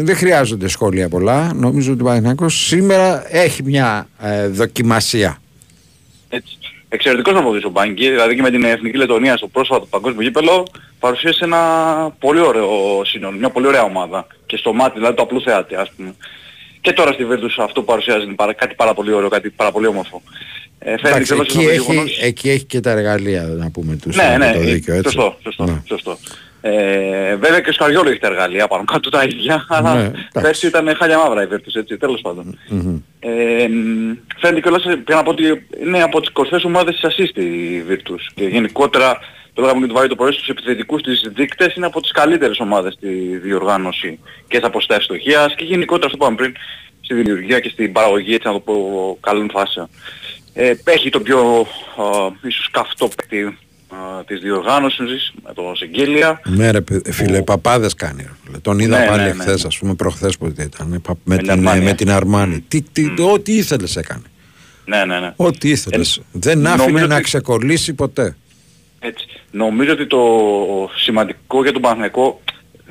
δεν χρειάζονται σχόλια πολλά. Νομίζω ότι ο Παναθηναϊκός σήμερα έχει μια ε, δοκιμασία. Έτσι. Εξαιρετικός να ο Μπάνκι, δηλαδή και με την Εθνική Λετωνία στο πρόσφατο παγκόσμιο γήπεδο παρουσίασε ένα πολύ ωραίο σύνολο, μια πολύ ωραία ομάδα. Και στο μάτι, δηλαδή το απλού θεάτη, ας πούμε. Και τώρα στη Virtus αυτό παρουσιάζει είναι παρα- κάτι πάρα πολύ ωραίο, κάτι πάρα πολύ όμορφο. Ε, φαίνεται Εντάξει, τέλος εκεί, από το έχει, γεγονός- εκεί έχει και τα εργαλεία να πούμε τους Ναι, με ναι, το ε, δίκιο, έτσι. σωστό, σωστό, Ναι. σωστό. Ε, βέβαια και ο Σκαριόλο έχει τα εργαλεία πάνω κάτω τα ίδια, αλλά Ναι, εντάξει. πέρσι ήταν χάλια μαύρα η Virtus, έτσι, τέλος πάντων. Μμμ. Ε, μ, φαίνεται κιόλας ε, πρέπει να πω ότι είναι από τις κορυφαίες ομάδες της assist η Virtus και γενικότερα το λέγαμε και το βάλει το πρωί στους επιθετικούς της δείκτες είναι από τις καλύτερες ομάδες στη διοργάνωση και στα αποστάσεις στοχείας και γενικότερα αυτό που είπαμε πριν στη δημιουργία και στην παραγωγή έτσι να το πω καλών φάσεων. Ε, έχει το πιο α, ίσως καυτό παίκτη α, της διοργάνωσης με το Σεγγέλια. Ναι ρε παι- φίλε, παπάδες κάνει. ρε φίλε. Τον είδα Ναι, πάλι ναι, ναι, χθες, ναι. ας πούμε προχθές που ήταν. ε, πα- Με, την την, Αρμάνι, με ε. την Αρμάνι. Τι, τι, Ό,τι ήθελες έκανε. Ναι, ναι, ναι. Ό,τι ήθελες. Ε, Δεν νομίζω άφηνε να ότι- ξεκολλήσει ποτέ. Έτσι. Νομίζω ότι το σημαντικό για τον Παναθηναϊκό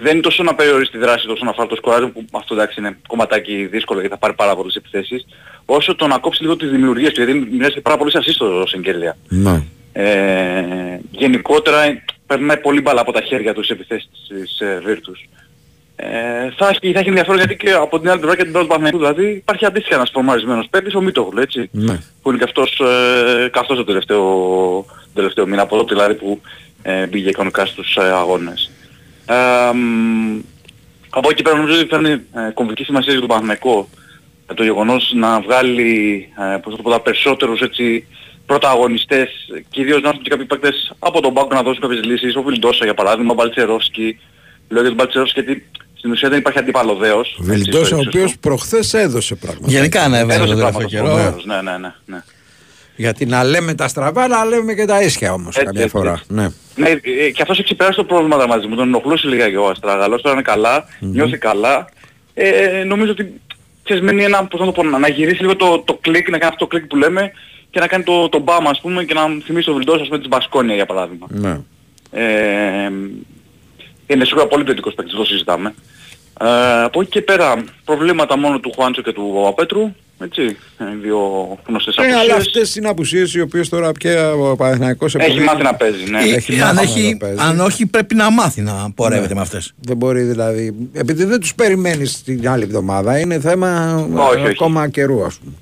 δεν είναι τόσο να περιορίσει τη δράση τόσο να φάρει το σκοράρισμα που αυτό εντάξει είναι κομματάκι δύσκολο γιατί θα πάρει πάρα πολλές επιθέσεις όσο το να κόψει λίγο τις δημιουργίες του γιατί μοιάζει πάρα πολύ σαν σύστο Σεγγέλια. Ναι. Ε, γενικότερα ε, περνάει πολύ μπαλά από τα χέρια τους στις επιθέσεις της ε, Virtus. Ε, θα, έχει, θα έχει ενδιαφέρον γιατί και από την άλλη πλευρά και την πρώτη Παναθηναϊκού δηλαδή υπάρχει αντίστοιχα ένας φορμαρισμένος παίκτης ο Μίτογλου έτσι Ναι. που είναι και αυτός, ε, καυτός το τελευταίο, τελευταίο μήνα από τότε δηλαδή που ε, μπήκε κανονικά στους ε, αγώνες. Ε, μ, από εκεί πέρα νομίζω ότι φέρνει ε, κομβική σημασία για τον Παναθηναϊκό ε, το γεγονός να βγάλει ε, πώς θα το πω, τα περισσότερους έτσι πρωταγωνιστές, κυρίως να έρθουν και κάποιοι παίκτες από τον πάγκο να δώσουν κάποιες λύσεις, ο Βιλντόσα για παράδειγμα, ο Μπαλτσερόσκι, λέω για τον Μπαλτσερόσκι γιατί στην ουσία δεν υπάρχει αντίπαλο δέος. έτσι, Βιλντός στο ο ύψος του. οποίος προχθές έδωσε πράγματα. Γενικά ανέβαινε Έδωσε τον τελευταίο πράγματα καιρό. φοβερός, ναι, ναι, ναι, ναι. Γιατί να λέμε τα στραβά, να λέμε και τα ίσια όμως Έτσι, καμιά έτσι, φορά. έτσι. Ναι. Ναι, ε, και αυτός έχει ξεπεράσει το πρόβλημα δραματισμού. Τον ενοχλούσε λίγα και ο Αστραγαλός, τώρα είναι καλά, νιώθει καλά. ε, νομίζω ότι ξέρεις, μένει ένα, πώς να το πω, να να γυρίσει λίγο το, το κλικ, να κάνει αυτό το κλικ που λέμε και να κάνει το, το μπαμ ας πούμε και να θυμίσει το βιλντός ας πούμε της Μπασκόνια για παράδειγμα. Ναι. Ε, είναι σίγουρα πολύ ποιοτικός παίκτης, το συζητάμε. Ε, από εκεί και πέρα προβλήματα μόνο του Χουάντσο και του Παπαπέτρου, έτσι, ε, δύο γνωστές Ε, αλλά απουσίες. αυτές είναι απουσίες οι οποίες τώρα πια ο Παναθηναϊκός Έχει επειδή- μάθει να παίζει, ναι. Ε, Έχει αν, μάθει έχει, να παίζει. αν όχι, πρέπει να μάθει να πορεύεται Ναι. με αυτές. Δεν μπορεί δηλαδή. Επειδή δεν τους περιμένεις την άλλη εβδομάδα, είναι θέμα Όχι, ε, όχι. ακόμα καιρού, ας πούμε.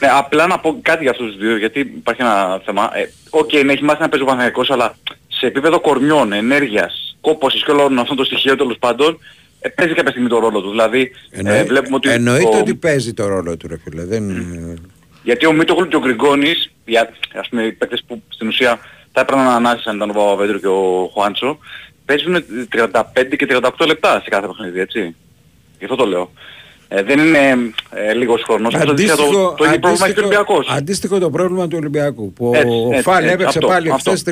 Ναι, απλά να πω κάτι για αυτούς τους δύο, γιατί υπάρχει ένα θέμα. Ε, Οκ, ναι, έχει μάθει να παίζει ο Παναθηναϊκός, αλλά σε επίπεδο κορμιών, ενέργειας, κόπωσης και όλων αυτών των στοιχείων τέλος πάντων, ε, παίζει κάποια στιγμή το ρόλο του. Δηλαδή, ε, βλέπουμε ότι... εννοείται ο- ότι παίζει το ρόλο του, ρε φίλε. Δεν... Γιατί ο Μίτογλου και ο Γκριγκόνης, για, ας πούμε οι παίκτες που στην ουσία θα έπρεπε να ανάσησαν ήταν ο Παπαβέντρου και ο Χουάντσο, παίζουν 35 και 38 λεπτά σε κάθε παιχνίδι, έτσι. Γι' αυτό το λέω. Ε, δεν είναι ε, λίγος χρόνος. όπως αντίστοιχα το, το ίδιο πρόβλημα έχει και ο Ολυμπιακός. αντίστοιχο το πρόβλημα του Ολυμπιακού. Που Έτσι, ο έτσι, Φάλ έτσι, έπαιξε αυτό, πάλι αυτό. χθες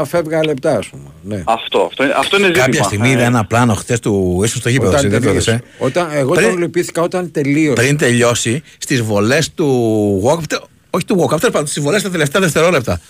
30 φεύγα λεπτά, ας πούμε. Ναι. Αυτό, αυτό, είναι- αυτό είναι ζήτημα. Κάποια στιγμή είδα Ε, ένα πλάνο χθες του. ήσουν στο γήπεδο, Όταν εσύ, δεν το τελείωσε. είδες, ε. Όταν, εγώ Πριν- τον λυπήθηκα όταν τελείωσε. Πριν τελειώσει στις βολές του Walkup, όχι του Walkup, τέλος πάντων, στις βολές τα τελευταία δευτερόλεπτα.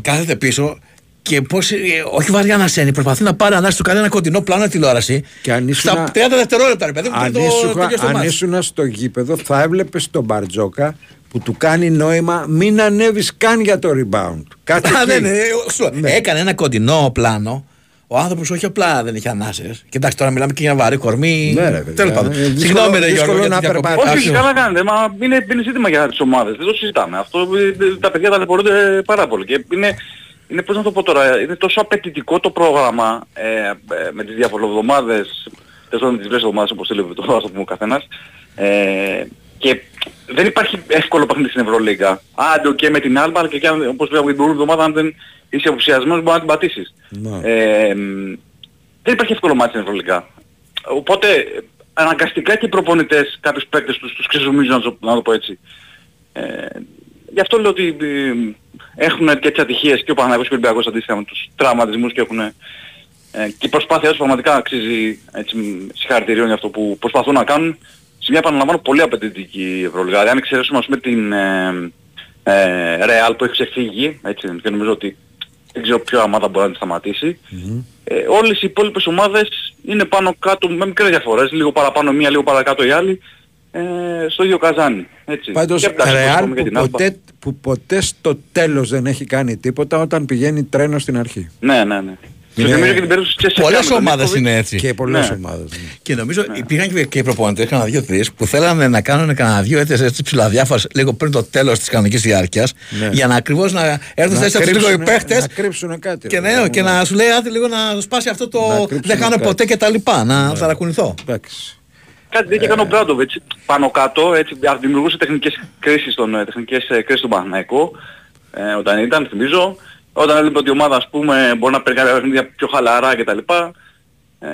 Κάθεται πίσω και πώς. όχι βαριά να σένει, προσπαθεί να πάρει ανάση του κάνει ένα κοντινό πλάνο τηλεόραση. Και αν ήσουν- Στα 30 δευτερόλεπτα, ρε παιδί μου, πριν Αν το ήσουν- τελειώσει το αν μάτς. ήσουν στο γήπεδο, θα έβλεπες τον Μπαρτζόκα που του κάνει νόημα μην ανέβεις καν για το rebound. Κάτι Α, εκεί. ναι, ναι, σου- Έκανε ένα κοντινό πλάνο. Ο άνθρωπος όχι απλά δεν είχε ανάσες. Και εντάξει, τώρα μιλάμε και για βαρύ κορμί. Ναι, ρε, παιδιά. Τέλος πάντων. Ε, δύσκολο- Συγγνώμη, ρε δύσκολο Γιώργο, για να την διακοπή. περπατάς. Όχι, όχι, καλά κάνετε. Μα είναι, είναι ζήτημα για τις ομάδες. Δεν το συζητάμε. Αυτό ε, τα παιδιά ταλαιπωρούνται πάρα πολύ. Και είναι, είναι πώς να το πω τώρα, είναι τόσο απαιτητικό το πρόγραμμα ε, ε, με τις διαβολοβδομάδες, τέλος πάντων τις δύο εβδομάδες όπως θέλει το ας το πούμε ο καθένας. Ε, και δεν υπάρχει εύκολο παιχνίδι στην Ευρωλίγκα. Άντε και με την Άλμπα, αλλά και αν, όπως λέγαμε την προηγούμενη εβδομάδα, αν δεν είσαι αποψιασμένος μπορεί να την πατήσεις. Ε, μ, δεν υπάρχει εύκολο μάτι στην Ευρωλίγκα. Οπότε αναγκαστικά και οι προπονητές κάποιους παίκτες τους, τους ξεζουμίζουν να το, να το πω έτσι. Ε, γι' αυτό λέω ότι ε, έχουν και τις ατυχίες και ο Παναγιώτης και ο Ολυμπιακός αντίστοιχα με τους τραυματισμούς και έχουν ε, και η προσπάθειά τους πραγματικά αξίζει έτσι, μ, συγχαρητηρίων για αυτό που προσπαθούν να κάνουν σε μια επαναλαμβάνω πολύ απαιτητική Ευρωλίγα. Δηλαδή αν εξαιρέσουμε ας πούμε την ε, ε, Real που έχει ξεφύγει έτσι, και νομίζω ότι δεν ξέρω ποια ομάδα μπορεί να τη σταματήσει. Ε, όλες οι υπόλοιπες ομάδες είναι πάνω κάτω με μικρές διαφορές, λίγο παραπάνω μία, λίγο παρακάτω η άλλη, ε, στο ίδιο καζάνι. Έτσι. Πάντως Και εντάξει, όπως Ρεάλ είπαμε για που την Άλμπα. ποτέ, που ποτέ στο τέλος δεν έχει κάνει τίποτα όταν πηγαίνει τρένο στην αρχή. Ναι, ναι, ναι. Και Είναι- νομίζω και την περίπτωση της CSKA Πολλές με τον ομάδες Νίκοβιτς. είναι έτσι. Και πολλές Ναι. ομάδες. ναι. Και νομίζω υπήρχαν και- και οι προπονητές, κανένα δύο-τρεις, που θέλανε να κάνουν κανένα δύο έτσι, έτσι ψηλαδιάφαρε λίγο πριν το τέλος της κανονικής διάρκειας. Ναι. Για να ακριβώς να έρθουν Να σε έτσι λίγο οι κρύψουνε- παίχτες. Να κρύψουν κάτι. Και, ρε, ναι, παιδί και μου. να σου λέει άντε λίγο να σπάσει αυτό το Να δεν κρύψουνε κάνω κάτι. ποτέ και τα λοιπά. Να ταρακουνηθώ. Εντάξει. Κάτι τέτοιο έκανε ο Μπράντοβιτς πάνω κάτω, έτσι, α, δημιουργούσε τεχνικές κρίσεις στον, ε, τεχνικές ε, κρίσεις στον Παναθηναϊκό, ε, όταν ήταν, θυμίζω. Όταν έβλεπε ότι η ομάδα, ας πούμε, μπορεί να παίρνει κάποια παιχνίδια πιο χαλαρά κτλ. Ε,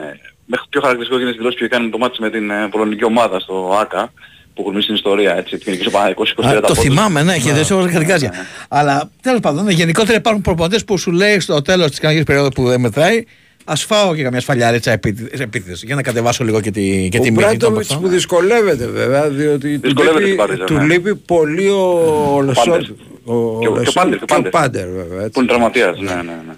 μέχρι πιο χαρακτηριστικό έγινε στη δηλώση που έκανε το μάτι με την ε, πολωνική ομάδα στο ΆΚΑ, που έχουν μείνει στην ιστορία, έτσι, την νικήσε ο Παναθηναϊκός 20 Α, το θυμάμαι, ναι, και δεν σε κατηγάζια. Αλλά τέλος πάντων, ναι, γενικότερα υπάρχουν προπονητές που σου λέει στο τέλος της κανονικής περίοδου που δεν μετράει, ας φάω και καμιά σφαλιάριτσα επίθεση επίθεση, για να κατεβάσω λίγο και τη, και Ο τη μύτη. Μπράντοβιτς που δυσκολεύεται βέβαια, διότι του Δυσκολεύεται λείπει, στην Παρίζα, του ναι. λείπει πολύ ο Λεσόρ. Ο, Και ο- και ο Λεσόρ Πάντερ, και ο και ο Πάντερ. Πάντερ βέβαια. έτσι. Που είναι τραυματίας, ναι, ναι, ναι.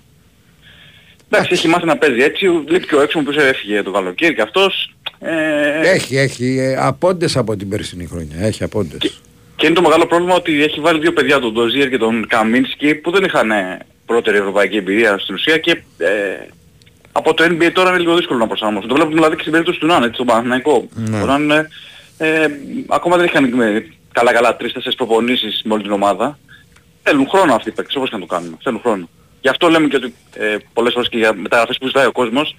Εντάξει, έχει μάθει να παίζει έτσι, λείπει και ο έξω που έφυγε το καλοκαίρι και αυτός. Ε, Έχει, έχει ε, απόντες από την περσινή χρονιά. Έχει απόντες. Και είναι το μεγάλο πρόβλημα ότι έχει βάλει δύο παιδιά, τον Ντοζίερ και τον Καμίνσκι, που δεν είχαν ε, πρώτερη ευρωπαϊκή εμπειρία στην ουσία και ε, από το NBA τώρα είναι λίγο δύσκολο να προσαρμόσουν. Το βλέπουμε δηλαδή και στην περίπτωση του Νάν, έτσι, στον Παναθηναϊκό. Ναι. Ο Νάν ε, ε, ακόμα δεν είχαν ε, καλά-καλά τρεις-τέσσερις προπονήσεις με όλη την ομάδα. Θέλουν χρόνο αυτοί οι παίκτες, όπως και να το κάνουν. Θέλουν χρόνο. Γι' αυτό λέμε και ότι ε, πολλές φορές και για μεταγραφές που ζητάει ο κόσμος,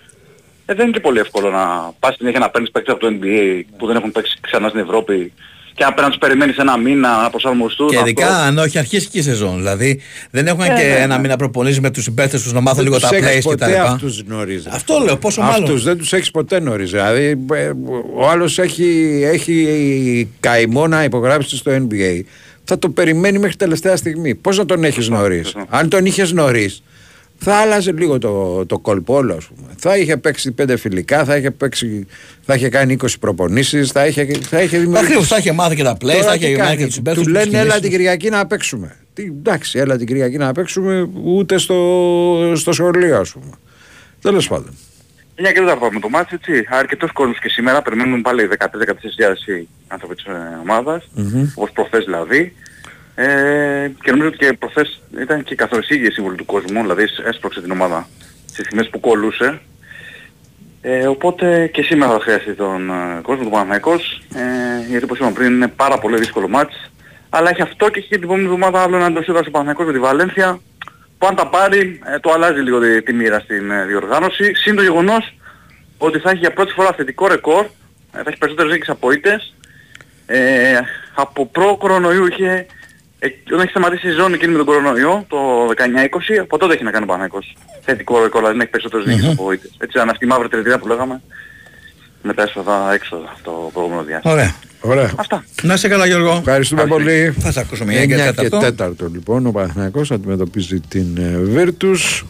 ε, δεν είναι και πολύ εύκολο να πας συνέχεια να παίρνεις παίκτες από το NBA που δεν έχουν παίξει ξανά στην Ευρώπη και να πρέπει να τους περιμένεις ένα μήνα να προσαρμοστούν. Και αυτό. ειδικά αν όχι αρχίσει και η σεζόν. Δηλαδή δεν έχουν Ε, και ναι, ένα ναι. μήνα προπονήσει με τους συμπαίχτες τους να μάθουν λίγο τους τα έχεις plays και τα ποτέ λοιπά. αυτούς νωρίς. ρε. Αυτό λέω, πόσο μάλλον. Αυτούς δεν τους έχεις ποτέ νωρίς. Δηλαδή ε, ο άλλος έχει, έχει καημό να υπογράψει στο NBA. Θα το περιμένει μέχρι τελευταία στιγμή. Πώς να τον έχεις νωρίς. Αν τον είχες νωρίς θα άλλαζε λίγο το, το κόλπο όλο, ας πούμε. Θα είχε παίξει πέντε φιλικά, θα είχε, παίξει, θα είχε κάνει 20 προπονήσεις, θα είχε, θα είχε δημιουργήσει- Ακριβώς, θα είχε μάθει και τα play, Τώρα θα τι είχε κάνει, μάθει και τους συμπαίκτες Του τους, τις λένε έλα κινήσεις την του». Κυριακή να παίξουμε. Τι, εντάξει, έλα την Κυριακή να παίξουμε ούτε στο, στο σχολείο, ας πούμε. Τέλος πάντων. Μια και δεν θα πάμε το μάτι, έτσι. Αρκετός κόσμος και σήμερα, περιμένουν πάλι 15-14 οι άνθρωποι της ε, ομάδας, όπως προχθές δηλαδή. Ε, και νομίζω ότι και προχθές ήταν και η καθοριστική σύμβολη του κόσμου, δηλαδή έσπρωξε την ομάδα στις στιγμές που κολούσε. Ε, οπότε και σήμερα θα χρειαστεί τον ε, κόσμο, τον Παναθηναϊκός, ε, γιατί όπως είπαμε πριν είναι πάρα πολύ δύσκολο μάτς. Αλλά έχει αυτό και έχει και την επόμενη εβδομάδα άλλο ένα εντός ο Παναθηναϊκός με τη Βαλένθια, που αν τα πάρει ε, το αλλάζει λίγο τη, τη μοίρα στην ε, διοργάνωση. Συν το γεγονός ότι θα έχει για πρώτη φορά θετικό ρεκόρ, ε, θα έχει περισσότερες νίκες από ήττες. Ε, από προ-κορονοϊού είχε, ε, όταν έχει σταματήσει η ζώνη εκείνη με τον κορονοϊό, το 19-20, από τότε έχει να κάνει ο Παναθηναϊκός. Θετικό ρεκόρ, δηλαδή να έχει περισσότερες νίκες από ήττες. Έτσι, αν αυτή η μαύρη τριετία που λέγαμε, με τα έσοδα έξω το προηγούμενο διάστημα. Ωραία. Ωραία. Αυτά. Να σε καλά Γιώργο. Ευχαριστούμε πολύ. Θα σε ακούσουμε για 9 και και τέταρτο. τέταρτο λοιπόν ο Παναθηναϊκός αντιμετωπίζει την ε, Βίρτους.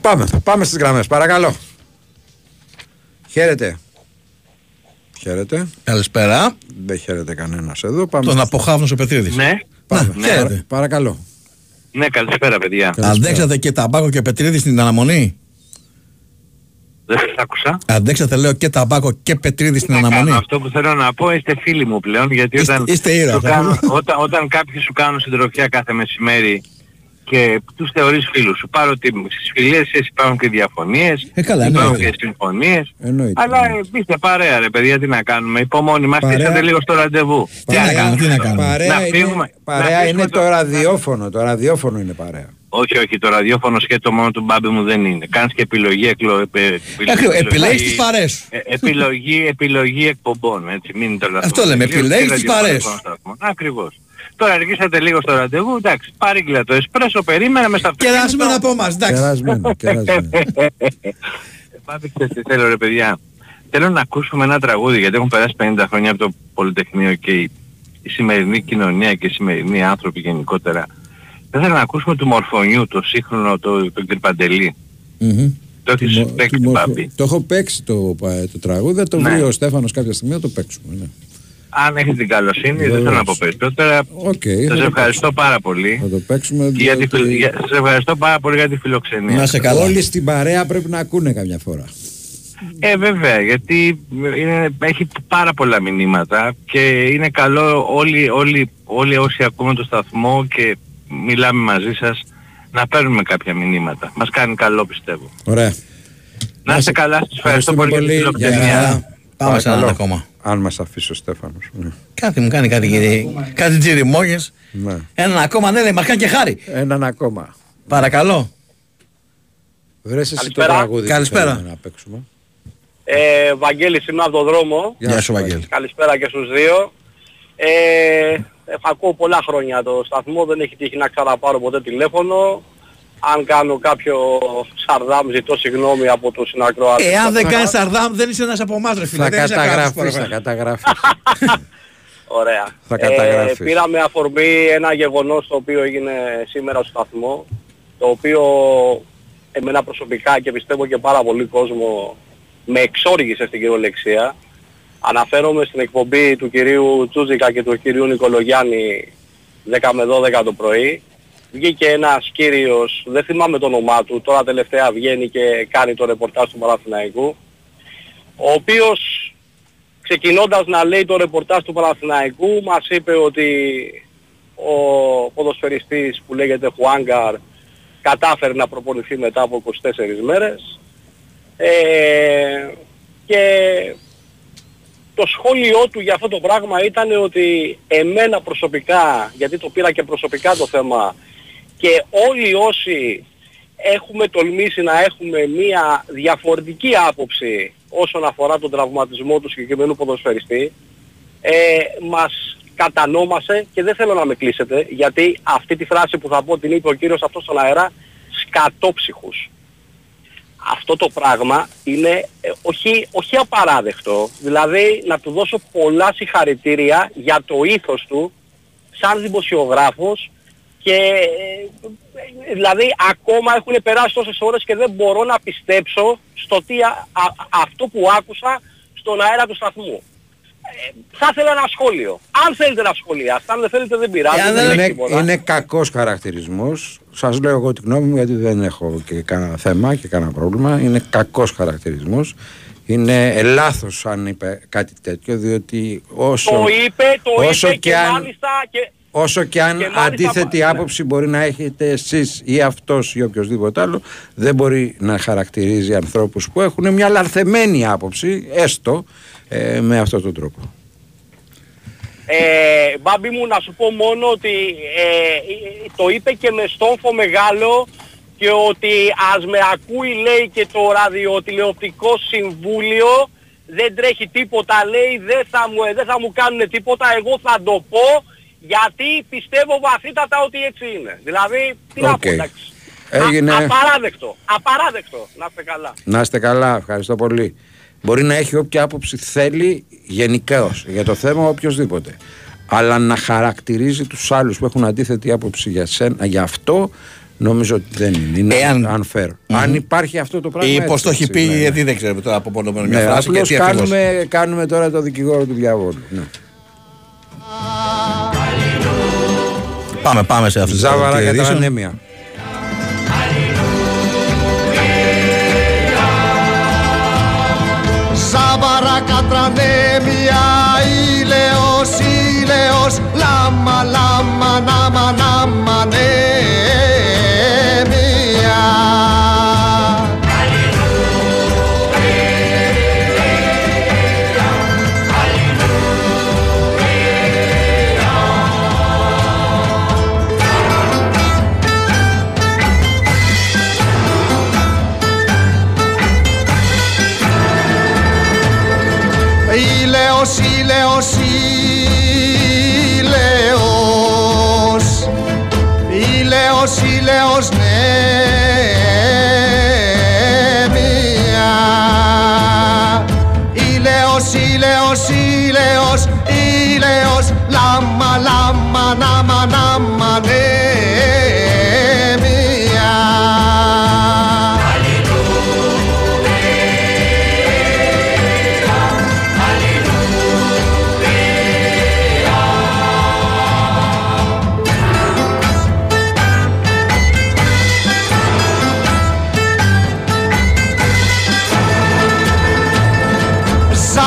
Πάμε, θα πάμε στις γραμμές, παρακαλώ. Χαίρετε. Χαίρετε. Καλησπέρα. Δεν χαίρεται κανένας εδώ. Πάμε Τον στις- αποχάვნος ο Πετρίδης. Ναι. Πάμε. Ναι. Παρα- Παρακαλώ. Ναι, καλησπέρα παιδιά. Αντέξατε και ταμπάκο και Πετρίδη στην αναμονή; Δεν σας άκουσα. Αντέξατε λέω και ταμπάκο και Πετρίδη στην Να κάνω αναμονή. αυτό που θέλω να πω, είστε φίλοι μου πλέον, γιατί Είστε- όταν, είστε ήρωα, σου θα κάνουν- πούμε. όταν, όταν κάποιοι σου κάνουν συντροφιά κάθε μεσημέρι και τους θεωρείς φίλους σου, πάρω ότι στις φιλίες σας υπάρχουν και διαφωνίες, Ε, καλά, υπάρχουν εννοείται. και συμφωνίες, Εννοείται. αλλά ε, είστε παρέα ρε παιδιά, τι να κάνουμε, υπομόνοι μας, Παρέα. στήσατε λίγο στο ραντεβού. Τι να κάνουμε, τι να κάνουμε. Παρέα, Να είναι, φύγουμε- παρέα να φύγουμε είναι το- το ραδιόφωνο. Το ραδιόφωνο είναι παρέα. Όχι, όχι, το ραδιόφωνο σκέτο μόνο του μπάμπη μου δεν είναι. Κάνεις και επιλογή, εκλο, επε- επιλογή- Ακριβώς, επιλέγεις επιλογή- τις παρέες σου. ε, επιλογή, επιλογή εκπομπών, έτσι, μην το λάθος. Αυτό λέμε, επιλέγεις τις παρέες σου. Ακριβώς. Τώρα αργήσατε λίγο στο ραντεβού, εντάξει, παρήγγειλα το εσπρέσο, περίμενα μέσα από Κερασμένο από εμάς, εντάξει. Κερασμένο, κερασμένο. Πάτε ξέρετε τι θέλω ρε παιδιά. Θέλω να ακούσουμε ένα τραγούδι γιατί έχουν περάσει 50 χρόνια από το Πολυτεχνείο και η, η σημερινή κοινωνία και οι σημερινοί άνθρωποι γενικότερα. Δεν θέλω να ακούσουμε του Μορφωνιού, το σύγχρονο, το, το Γκριπαντελή. Μμμ. Το έχεις Του μο- παίξει του μορφο- Μπάμπη. Το έχω παίξει το, ε, το τραγούδι, θα το Ναι. βρει ο Στέφανος κάποια στιγμή να το παίξουμε. Ναι. Αν έχεις την καλοσύνη, δεν Βεβαίως. θέλω να πω περισσότερα. Οκ, θα Σας το ευχαριστώ πάρα πολύ. Θα το παίξουμε. Και για τη, διότι φιλ- για, σας ευχαριστώ πάρα πολύ για τη φιλοξενία. Όλοι στην παρέα πρέπει να ακούνε καμιά φορά. Ε, βέβαια, γιατί είναι, έχει πάρα πολλά μηνύματα και είναι καλό όλοι, όλοι, όλοι όσοι ακούμε το σταθμό και μιλάμε μαζί σας να παίρνουμε κάποια μηνύματα. Μας κάνει καλό πιστεύω. Ωραία. Να είστε καλά, σας ευχαριστώ πολύ για τη φιλοξενία. Πάμε σε έναν Παρακαλώ. ακόμα. Αν μας αφήσει ο Στέφανος. Ναι. Κάτι μου κάνει κάτι, κάτι τζιριμόγες. Ναι. Έναν ακόμα, ναι, ναι, μας κάνει και χάρη. Έναν ακόμα. Παρακαλώ. Βρες εσύ το Καλησπέρα. τραγούδι που Καλησπέρα. θέλουμε να παίξουμε. Ε, Βαγγέλης είμαι από τον δρόμο. Γεια σου, Βαγγέλη. Καλησπέρα και στους δύο. Ε, ακούω πολλά χρόνια το σταθμό, δεν έχει τύχει να ξαναπάρω ποτέ τηλέφωνο. Αν κάνω κάποιο σαρδάμ ζητώ συγγνώμη από τους συνακροάτες. Εάν δεν κάνεις σαρδάμ δεν είσαι ένας από εμάς ρε φίλε. Θα Δεν είσαι καταγραφείς, κάποιος θα παραπάνω. καταγραφείς. Ωραία. Θα καταγράφεις. Ε, πήρα με αφορμή ένα γεγονός το οποίο έγινε σήμερα στο σταθμό, το οποίο εμένα προσωπικά και πιστεύω και πάρα πολύ κόσμο με εξόργησε στην κυριολεξία. Αναφέρομαι στην εκπομπή του κυρίου Τσούζικα και του κυρίου Νικολογιάννη 10 με 12 το πρωί. Βγήκε ένας κύριος, δεν θυμάμαι το όνομά του, τώρα τελευταία βγαίνει και κάνει το ρεπορτάζ του Παναθηναϊκού, ο οποίος ξεκινώντας να λέει το ρεπορτάζ του Παναθηναϊκού μας είπε ότι ο ποδοσφαιριστής που λέγεται Χουάνγκαρ κατάφερε να προπονηθεί μετά από 24 μέρες ε, και το σχόλιο του για αυτό το πράγμα ήταν ότι εμένα προσωπικά, γιατί το πήρα και προσωπικά το θέμα και όλοι όσοι έχουμε τολμήσει να έχουμε μία διαφορετική άποψη όσον αφορά τον τραυματισμό του συγκεκριμένου ποδοσφαιριστή ε, μας κατανόμασε και δεν θέλω να με κλείσετε γιατί αυτή τη φράση που θα πω την είπε ο κύριος αυτός στον αέρα σκατόψυχους. Αυτό το πράγμα είναι ε, όχι, όχι απαράδεκτο, δηλαδή να του δώσω πολλά συγχαρητήρια για το ήθος του σαν δημοσιογράφος και ε, δηλαδή ακόμα έχουν περάσει τόσες ώρες και δεν μπορώ να πιστέψω στο τι α- α- αυτό που άκουσα στον αέρα του σταθμού. Ε, θα ήθελα ένα σχόλιο. Αν θέλετε να σχολιάσετε, αν δεν θέλετε δεν πειράζει. δεν έχει είναι, τίποτα. είναι κακός χαρακτηρισμός. Σας λέω εγώ την γνώμη μου γιατί δεν έχω και κανένα θέμα και κανένα πρόβλημα. Είναι κακός χαρακτηρισμός. Είναι λάθος αν είπε κάτι τέτοιο διότι όσο, Το είπε, το όσο είπε και και, αν- μάλιστα και όσο και αν και μάλιστα αντίθετη πα- άποψη μπορεί να έχετε εσείς ή αυτός ή οποιοδήποτε άλλο δεν μπορεί να χαρακτηρίζει ανθρώπους που έχουν μια λαθεμένη άποψη έστω ε, με αυτόν τον τρόπο. Ε, Μπάμπη μου να σου πω μόνο ότι ε, το είπε και με στόμφο μεγάλο και ότι ας με ακούει λέει και το ραδιοτηλεοπτικό συμβούλιο δεν τρέχει τίποτα λέει δεν θα μου, ε, δεν θα μου κάνουν τίποτα εγώ θα το πω γιατί πιστεύω βαθύτατα ότι έτσι είναι δηλαδή τι να Οκ. πω εντάξει Έγινε. Α, απαράδεκτο απαράδεκτο να είστε καλά Να είστε καλά, ευχαριστώ πολύ. Μπορεί να έχει όποια άποψη θέλει γενικαίως για το θέμα οποιοδήποτε. Αλλά να χαρακτηρίζει τους άλλους που έχουν αντίθετη άποψη για, σένα, για αυτό νομίζω ότι δεν είναι. Είναι Εάν- unfair. Αν υπάρχει αυτό το πράγμα. Ή έτσι, πώς το έχει έτσι, πει, ναι, ναι. γιατί δεν ξέρω τώρα από μόνο μια Ναι, φράση και απλώς τι ακριβώς. κάνουμε, κάνουμε τώρα το δικηγόρο του διαβόλου. Ναι. Πάμε, πάμε σε αυτό το Ζάβαρα και ειδήσεων. τρανέμια. Κατρανέμια, ήλαιος, ήλαιος, λάμα, λάμα, νάμα, νάμα, Ήλαιος, ήλαιος,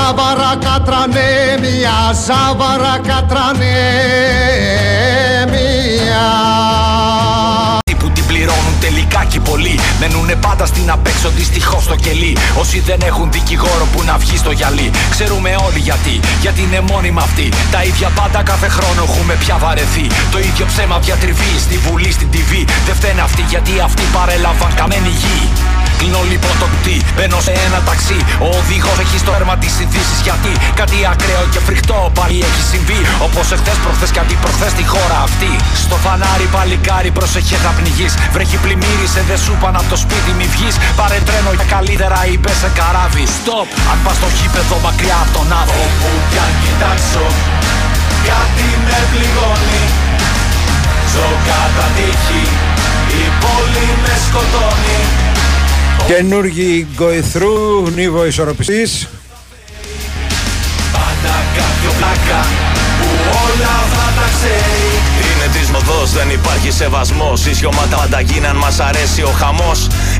Ζάβαρα κατρανέμια, ζάβαρα κατρανέμια Αυτοί που την πληρώνουν τελικά και πολλοί Μένουνε πάντα στην απέξω δυστυχώς στο κελί. Όσοι δεν έχουν δικηγόρο που να βγει στο γυαλί. Ξέρουμε όλοι γιατί, γιατί είναι μόνιμα αυτοί. Τα ίδια πάντα κάθε χρόνο έχουμε πια βαρεθεί. Το ίδιο ψέμα διατριβή στη Βουλή, στην TV. Δεν φταίνε αυτοί γιατί αυτοί παρέλαβαν καμένη γη. Κλείνω λοιπόν το κουτί, μπαίνω σε ένα ταξί. Ο οδηγός έχει στο έρμα τη ειδήσεις γιατί; Κάτι ακραίο και φρικτό πάλι έχει συμβεί. Όπως εχθές, προχθές και αντιπροχθές στη χώρα αυτή. Στο φανάρι παλικάρι, προσεχέ θα πνιγείς. Βρέχει πλημμύρι, σε δε σου πάνω από το σπίτι μη βγεις. Πάρε τρένο για καλύτερα ή μπε σε καράβι. Stop, αν πας στο γήπεδο μακριά από τον άδειο. Όπου κι αν κοιτάξω, κάτι με πληγώνει. Ζω κατά τύχη, η πόλη με σκοτώνει. Καινούργοι going through, νύβο ισορροπιστής. Πάντα κάποιο πλάκα που όλα θα τα ξέρει. Είναι τη μοδό, δεν υπάρχει σεβασμός. Ισιώματα πάντα γίναν, μας αρέσει ο χαμός.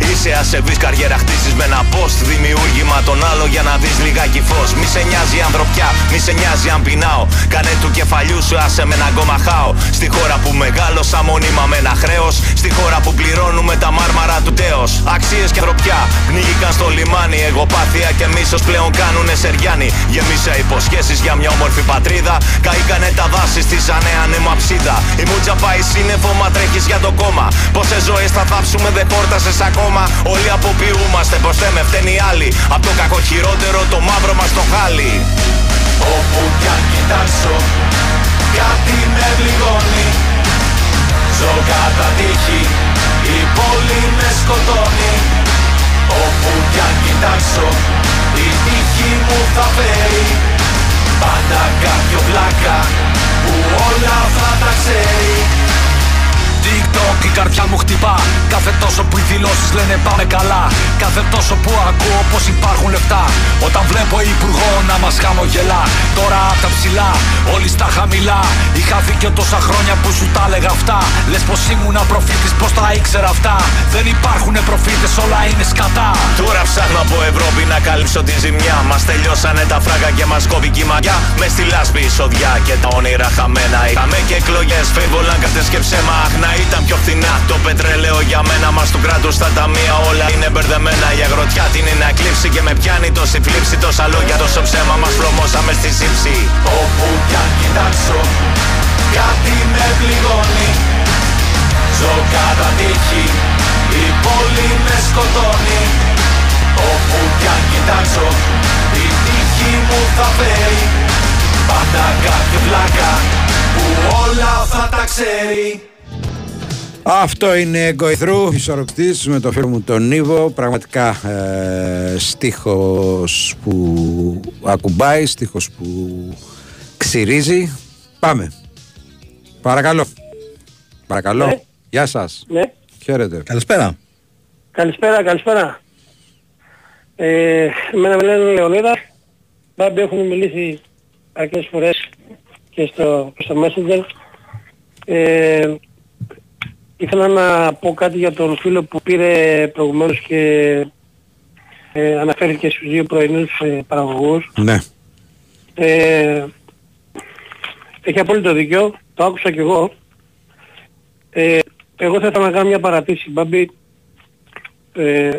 Είσαι ασεβής, καριέρα χτίσει με ένα post. Δημιούργημα τον άλλο για να δεις λιγάκι φως. Μη σε νοιάζει η ανθρωπιά, μη σε νοιάζει αν πεινάω. Κάνε του κεφαλιού σου, άσε με να γκομαχάω. Στη χώρα που μεγάλωσα μόνιμα με ένα χρέος. Στη χώρα που πληρώνουμε τα μάρμαρα του τέος. Αξίες και ανθρωπιά πνίγηκαν στο λιμάνι. Εγωπάθεια και μίσος πλέον κάνουνε σεριάνι. Γεμίσα υποσχέσεις για μια όμορφη πατρίδα. Καήκανε τα δάση στη ζανέα νεμαψίδα. Η μούτσα πάει σύννεφο, μα τρέχεις για το κόμμα. Πόσε ζωές θα θάψουμε, δεν χόρτασε ακόμα. Όλοι αποποιούμαστε, πως δεν με φταίνει οι άλλοι. Απ' το κακοχειρότερο, το μαύρο μας το χάλι. Όπου κι αν κοιτάξω, κάτι με πληγώνει. Ζω κατά τύχη, η πόλη με σκοτώνει. Όπου κι αν κοιτάξω, η τύχη μου θα φέρει. Πάντα κάποιο πλάκα που όλα αυτά τα ξέρει θα καρδιά μου χτυπά. Κάθε τόσο που οι δηλώσεις λένε πάμε καλά. Κάθε τόσο που ακούω πως υπάρχουν λεφτά. Όταν βλέπω υπουργό να μας χαμογελά. Τώρα απ' τα ψηλά, όλοι στα χαμηλά. Είχα δίκιο τόσα χρόνια που σου τα έλεγα αυτά. Λες πως ήμουν προφήτης, πώ τα ήξερα αυτά. Δεν υπάρχουν προφήτες, όλα είναι σκατά. Τώρα ψάχνω από Ευρώπη να καλύψω τη ζημιά. Μας τελειώσανε τα φράγκα και μας κόβει η μαγιά. Μες στη λάσπη εισοδιά και τα όνειρα χαμένα. Είχαμε και εκλογές, φεύγολαν καρτέ και ψέμα. Αχ, να ήταν πιο φθηνά το πετρέλαιο για μένα. Μας του κράτους στα ταμεία όλα είναι μπερδεμένα. Η αγροτιά την είναι να κλείψει και με πιάνει τόση φλήψη. Τόσα λόγια, τόσο ψέμα μας πλωμώσαμε στη σύψη. Όπου κι αν κοιτάξω κάτι με πληγώνει Ζω κατά τύχη, η πόλη με σκοτώνει Όπου κι αν κοιτάξω, η τύχη μου θα φέρει Πάντα κάθε βλάκα που όλα θα τα ξέρει Αυτό είναι Γκοϊθρού, ισορροπτής με το φίλο μου τον Νίβο. Πραγματικά ε, στίχος που ακουμπάει, στίχος που ξυρίζει. Πάμε. Παρακαλώ. Παρακαλώ. Ναι. Γεια σας. Ναι. Χαίρετε. Καλησπέρα. Καλησπέρα, καλησπέρα. Ε, εμένα με λένε Λεωνίδα. Μπάμπη έχουμε μιλήσει αρκετές φορές και στο, και στο Messenger. Ε, ήθελα να πω κάτι για τον φίλο που πήρε προηγουμένως και ε, αναφέρθηκε στους δύο πρωινούς ε, παραγωγούς. Ναι. Ε, έχει απόλυτο δίκιο, το άκουσα κι εγώ. Ε, εγώ θα ήθελα να κάνω μια παρατήρηση. Μπάμπη, ε,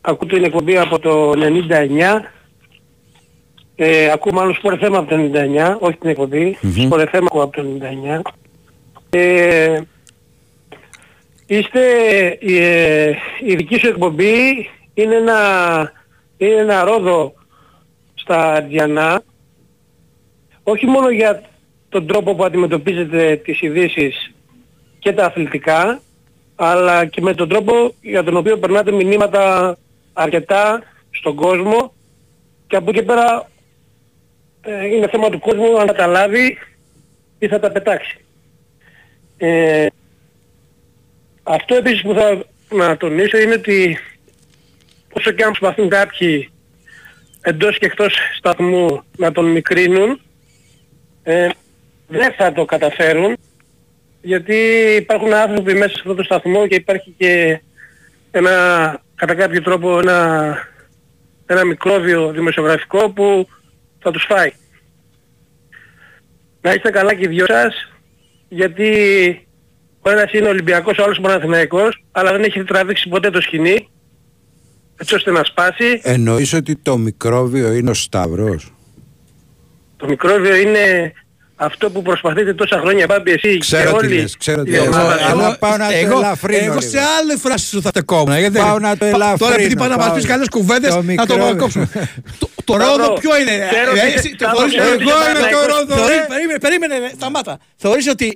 ακούω την εκπομπή από το 99. Ε, ακούω μάλλον σπορε θέμα από το 99, όχι την εκπομπή. Μμμ. Σπορε θέμα ακούω από το 99. Ε, είστε, ε, η δική σου εκπομπή είναι ένα, είναι ένα ρόδο στα Διανά όχι μόνο για τον τρόπο που αντιμετωπίζετε τις ειδήσεις και τα αθλητικά, αλλά και με τον τρόπο για τον οποίο περνάτε μηνύματα αρκετά στον κόσμο και από εκεί πέρα ε, είναι θέμα του κόσμου αν θα τα λάβει ή θα τα πετάξει. Ε, αυτό επίσης που θα να τονίσω είναι ότι όσο και αν προσπαθούν κάποιοι εντός και εκτός σταθμού να τον μικρύνουν, ε, δεν θα το καταφέρουν γιατί υπάρχουν άνθρωποι μέσα σε αυτό το σταθμό και υπάρχει και ένα, κατά κάποιο τρόπο ένα, ένα μικρόβιο δημοσιογραφικό που θα τους φάει. Να είστε καλά και οι δυο σας γιατί ο ένας είναι Ολυμπιακός, ο άλλος Παναθηναϊκός αλλά δεν έχει τραβήξει ποτέ το σκηνή έτσι ώστε να σπάσει. Εννοείς ότι το μικρόβιο είναι ο Σταύρος; Το μικρόβιο είναι αυτό που προσπαθείτε τόσα χρόνια πάμπη εσύ Ξέρω και τι όλοι λες, ξέρω τι η λες. ομάδα. Εγώ- Αλλά πάω να το εγώ, ελαφρύνω εγώ λίγο. σε άλλη φράση σου θα στεκόμουν. Γιατί Πάω να το ελαφρύνω, Τώρα επειδή πάνε να μας πάω. πεις καλές κουβέντες, Το να το μικρό- κόψουμε. Το- Το Σταύρο, ρόδο ποιο είναι. ξέρω ε, ότι- εσύ το Σταύρο, θεωρείς- ξέρω ότι Εγώ είσαι είμαι το Παναθηναϊκός. ρόδο. Θεωρείς- ρε. Περίμενε, περίμενε, ρε, σταμάτα. Θεωρείς ότι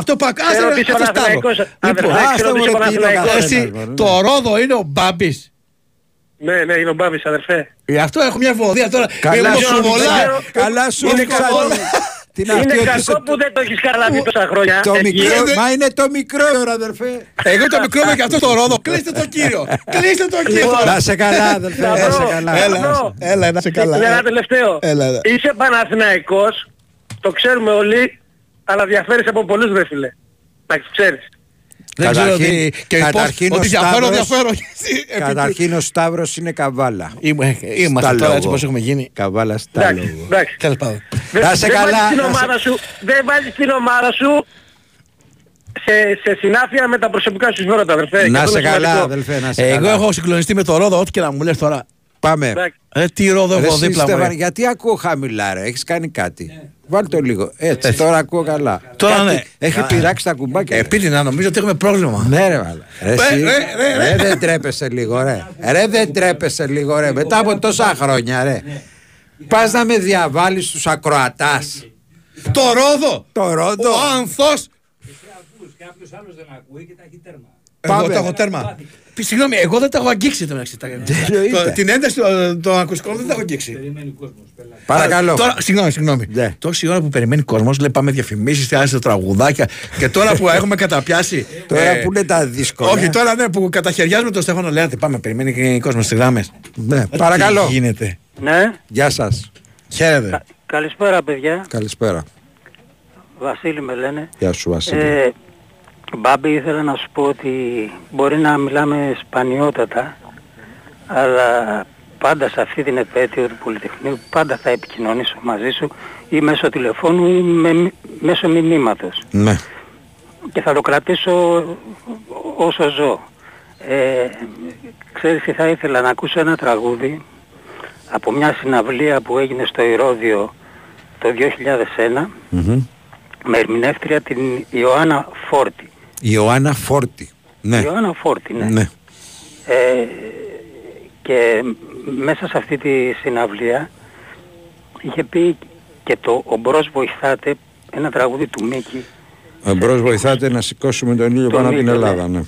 αυτό που ξέρω ακάζε ότι είσαι αυτό Σταύρο. Παναθηναϊκός, αδερφέ, Λοιπόν, ξέρω ότι είσαι Παναθηναϊκός. εσύ, Ναι. το ρόδο είναι ο Μπάμπης. Ναι, ναι, είναι ο Μπάμπης αδερφέ. Γι' αυτό έχω μια φοβία τώρα. Καλά Εγώ σου, σοβολά. ξέρω- Καλά σου Είναι ρίξα κακό. την- την Είναι αυτή ότι κακό σε- που δεν το έχεις καταλάβει τόσα χρόνια. Το Εκεί. μικρό, μα είναι το μικρό ρε αδερφέ. Εγώ το μικρό μου και αυτό το ρόδο. Κλείστε το κύριο. Κλείστε το κύριο. Λοιπόν, Να σε καλά αδερφέ, να σε Σταυρό, καλά. Έλα, Σταυρό. έλα, να σε καλά. Για ένα τελευταίο. Έλα, έλα. Είσαι Παναθηναϊκός, το ξέρουμε όλοι, αλλά διαφέρεις από πολλούς ρε φίλε. Να ξέρεις. Δεν ξέρω Καταρχήν- ότι, και πώς, καταρχήν ο ότι διαφέρω, Σταύρος- διαφέρω. και εσύ, επειδή- Καταρχήν ο Σταύρος είναι καβάλα. Είμαι- Είμαστε Στα τώρα έτσι λόγο. πως έχουμε γίνει. Καβάλα στα Εντάξει, λόγο. εντάξει. Τέλος πάντων. Δεν- Να σε δεν καλά, βάζεις την να σε- ομάδα σου, δεν βάζεις την ομάδα σου σε, σε συνάφεια με τα προσωπικά σου συμφέροντα, αδερφέ. Και Να αυτό σε είναι καλά σημαντικό. αδελφέ, να σε Εγώ καλά. έχω συγκλονιστεί με το ρόδο, ό,τι και να μου λες τώρα. Πάμε. Εντάξει. Ε, τι ρόδο Ρε έχω εσύ, δίπλα μου. Στέφανε, ρε. γιατί ακούω χαμηλά ρε, έχεις κάνει κάτι; Βάλ το λίγο. Έτσι, τώρα ακούω καλά. Τώρα Κάτι ναι. Έχει Α, πειράξει τα κουμπάκια. ρε. Επειδή να νομίζω ότι έχουμε πρόβλημα. Ναι ρε μάλλον. Ρε, εσύ, ρε, ρε, ρε. ρε, δεν τρέπεσαι λίγο ρε. Ρε δεν τρέπεσαι λίγο ρε. Μετά από τόσα χρόνια ρε. Πας να με διαβάλεις στους ακροατάς. Το ρόδο. Το ρόδο. Ο άνθος. Πάμε. Εγώ το έχω τέρμα. Συγγνώμη, εγώ δεν τα έχω αγγίξει το μεταξύ. Τα- εννοείται. το- Την ένταση των των ακουστικών δεν τα έχω αγγίξει. Παρακαλώ. Α, Τώρα, συγγνώμη, συγγνώμη. Τόση ώρα που περιμένει κόσμος, λέει πάμε διαφημίσεις, θε τραγουδάκια. και τώρα που έχουμε καταπιάσει. Τώρα που είναι τα δύσκολα. Όχι, τώρα ναι, που καταχαιριάζουμε τον Στέφανο Λέαντη. Πάμε, περιμένει κόσμος στις γράμμες. Ναι, παρακαλώ. Τι γίνεται. Ναι, Γεια σας. Χαίρετε. καλησπέρα παιδιά. Καλησπέρα. Βασίλη με λένε. Γεια σου Βασίλη. Ε, Μπάμπη ήθελα να σου πω ότι μπορεί να μιλάμε σπανιότατα αλλά πάντα σε αυτή την επέτειο του Πολυτεχνείου πάντα θα επικοινωνήσω μαζί σου ή μέσω τηλεφώνου ή με, μέσω μηνύματος Ναι. και θα το κρατήσω όσο ζω. Ε, ξέρεις τι θα ήθελα να ακούσω ένα τραγούδι από μια συναυλία που έγινε στο Ηρώδιο το 2001 Μμμ. με ερμηνεύτρια την Ιωάννα Φόρτη. Ιωάννα Φόρτη. Ναι. Ιωάννα Φόρτη, ναι. Ναι. Ε, και μέσα σε αυτή τη συναυλία είχε πει και το «Ο Μπρος βοηθάτε» ένα τραγούδι του Μίκη Εμπρός βοηθάτε να σηκώσουμε τον ήλιο Τον πάνω από την ήλιο, ναι. Ελλάδα. Ναι.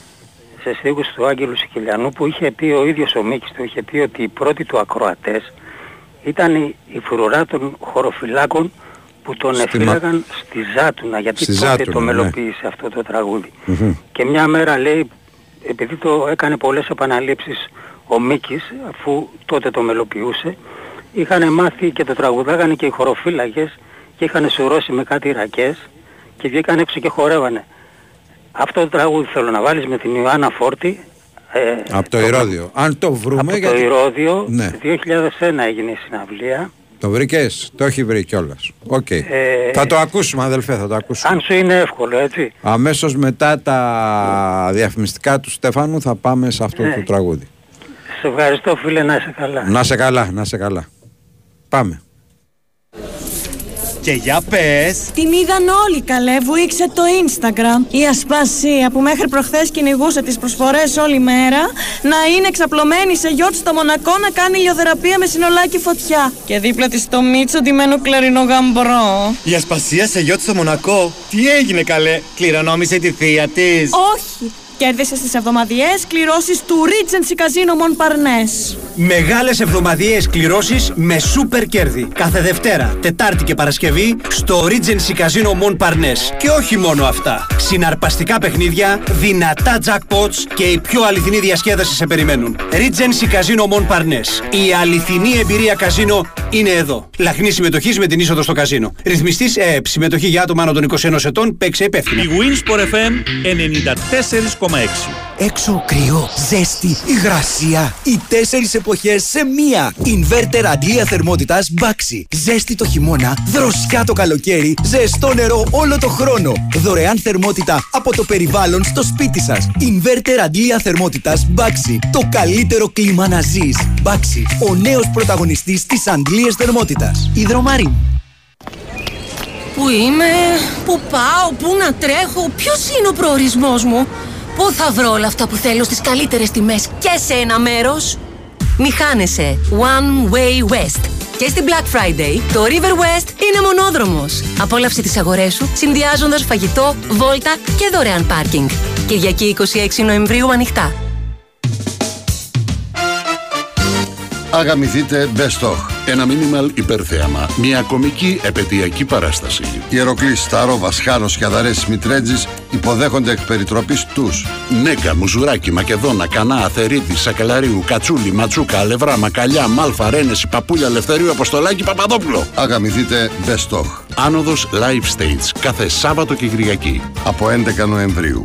σε στίχους του Άγγελου Σικελιανού που είχε πει ο ίδιος ο Μίκης του είχε πει ότι οι πρώτοι του ακροατές ήταν η, η φρουρά των χωροφυλάκων που τον Στη εφήλαγαν στη Ζάτουνα γιατί Στη τότε Ζάτουνα, το ναι. μελοποίησε αυτό το τραγούδι. Μμμ. Και μια μέρα λέει, επειδή το έκανε πολλές επαναλήψεις ο Μίκης, αφού τότε το μελοποιούσε, είχαν μάθει και το τραγουδάγανε και οι χωροφύλακες και είχαν σουρώσει με κάτι ρακές και βγήκαν έξω και χορεύανε. Αυτό το τραγούδι θέλω να βάλεις με την Ιωάννα Φόρτη. Ε, Από το Ηρώδιο. Αν το βρούμε. από το γιατί- Ηρώδιο, Ναι. 2001 έγινε η συναυλία. Το βρήκες, το έχει βρει κιόλας. Οκ. Ε, θα το ακούσουμε, αδελφέ, θα το ακούσουμε. Αν σου είναι εύκολο, έτσι. Αμέσως μετά τα διαφημιστικά του Στέφανου θα πάμε σε αυτό Ναι. το τραγούδι. Σε ευχαριστώ φίλε, να είσαι καλά. Να σε καλά, να σε καλά. Πάμε. Και για πες. Την είδαν όλοι καλέ, βουήξε το Instagram. Η Ασπασία που μέχρι προχθές κυνηγούσε τις προσφορές όλη μέρα να είναι εξαπλωμένη σε γιότ στο Μονακό να κάνει ηλιοθεραπεία με συνολάκι φωτιά. Και δίπλα της το Μίτσο ντυμένο κλαρινό γαμπρό. Η Ασπασία σε γιότ στο Μονακό. Τι έγινε καλέ; Κληρονόμησε τη θεία της. Όχι! Κέρδισε στις εβδομαδιαίες κληρώσεις του Regency Casino Montparnasse. Μεγάλες εβδομαδιαίες κληρώσεις με σούπερ κέρδη. Κάθε Δευτέρα, Τετάρτη και Παρασκευή στο Regency Casino Montparnasse. Και όχι μόνο αυτά. Συναρπαστικά παιχνίδια, δυνατά jackpots και η πιο αληθινή διασκέδασης σε περιμένουν. Regency Casino Montparnasse. Η αληθινή εμπειρία καζίνο είναι εδώ. Λαχνή συμμετοχής με την είσοδο στο καζίνο. Ρυθμιστής ΕΕΠ. Συμμετοχή για άτομα άνω των 21 ετών. Παίξε υπεύθυνα. Η Winsport FM 94,6. Έξω κρύο, ζέστη, υγρασία. Οι τέσσερις εποχές σε μία. Inverter αντλία θερμότητας Baxi. Ζέστη το χειμώνα, δροσιά το καλοκαίρι, ζεστό νερό όλο το χρόνο. Δωρεάν θερμότητα από το περιβάλλον στο σπίτι σας. Inverter αντλία θερμότητας Baxi. Το καλύτερο κλίμα να ζεις. Baxi, ο νέος πρωταγωνιστής της αντλίας θερμότητας. Ιδρομάριν. Πού είμαι, πού πάω, πού να τρέχω, ποιος είναι ο προορισμός μου; Πού θα βρω όλα αυτά που θέλω στις καλύτερες τιμές; Και σε ένα μέρος; Μη χάνεσαι. One Way West. Και στην Black Friday, το River West είναι μονόδρομος. Απόλαυσε τις αγορές σου, συνδυάζοντας φαγητό, βόλτα και δωρεάν πάρκινγκ. Κυριακή 26 Νοεμβρίου ανοιχτά. Αγαμηθείτε Best of. Ένα μίνιμαλ υπερθέαμα. Μια κομική επαιτειακή παράσταση. Ιεροκλή, Στάρο, Βασχάνος και Αδαρέ Μητρέτζης υποδέχονται εκ περιτροπής τους. Νέκα, Μουζουράκι, Μακεδόνα, Κανά, Αθερίτη, Σακελαρίου, Κατσούλη, Ματσούκα, Αλευρά, Μακαλιά, Μάλφα, Ρένεση, Παπούλια, Ελευθερίου, Αποστολάκη, Παπαδόπουλο. Αγαμηθείτε Best of. Άνοδος Live Stage κάθε Σάββατο και Κυριακή. Από 11 Νοεμβρίου.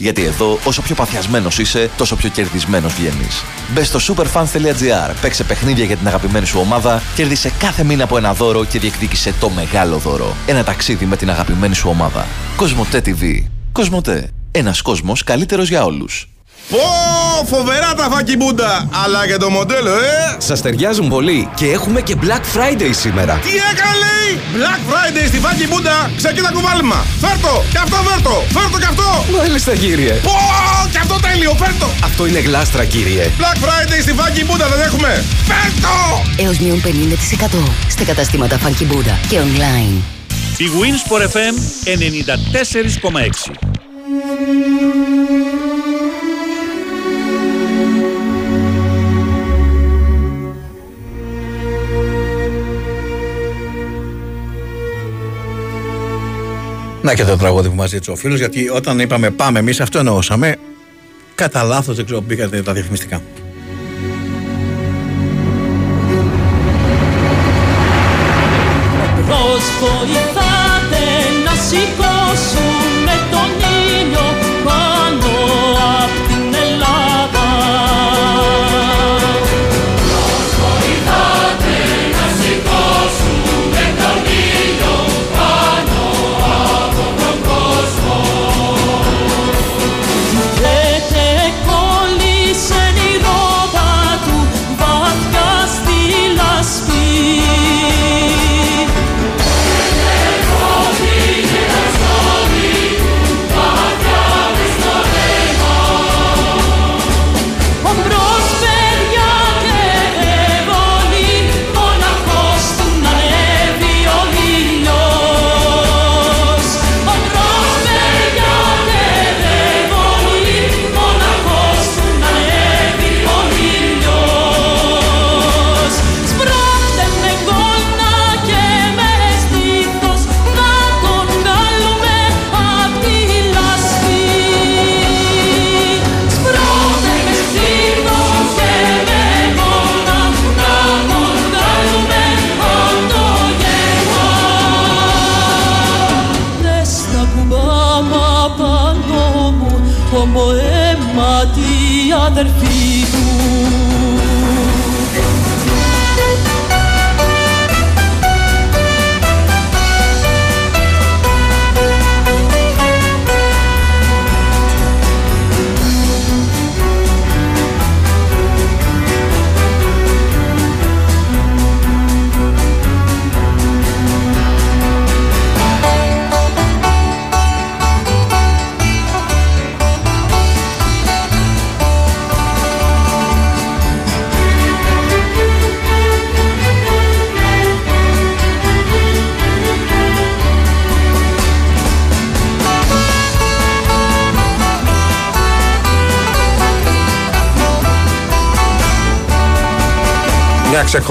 Γιατί εδώ, όσο πιο παθιασμένος είσαι, τόσο πιο κερδισμένος βγαίνεις. Μπες στο superfans.gr, παίξε παιχνίδια για την αγαπημένη σου ομάδα, κέρδισε κάθε μήνα από ένα δώρο και διεκδίκησε το μεγάλο δώρο. Ένα ταξίδι με την αγαπημένη σου ομάδα. Κοσμοτέ TV. Κοσμοτέ. Ένας κόσμος καλύτερος για όλους. Πω, φοβερά τα φάκι μπούντα. Αλλά και το μοντέλο, ε! Σας ταιριάζουν πολύ και έχουμε και Black Friday σήμερα. Τι έκανε λέει! Black Friday στη φάκι μπούντα. Ξεκίνα κουβάλιμα. Φέρτο! Και αυτό φέρτο! Φέρτο και αυτό! Μάλιστα κύριε. Πω! Και αυτό τέλειο! Φέρτο! Αυτό είναι γλάστρα κύριε. Black Friday στη φάκι μπούντα δεν έχουμε! Φέρτο! Έως μείον 50% στα καταστήματα Funky Buddha και online. Η Winsport FM 94,6 Να και το τραγούδι που μα ζήτησε ο φίλος, γιατί όταν είπαμε πάμε εμείς, αυτό εννοούσαμε. Κατά λάθος δεν ξέρω, μπήκατε τα διαφημιστικά.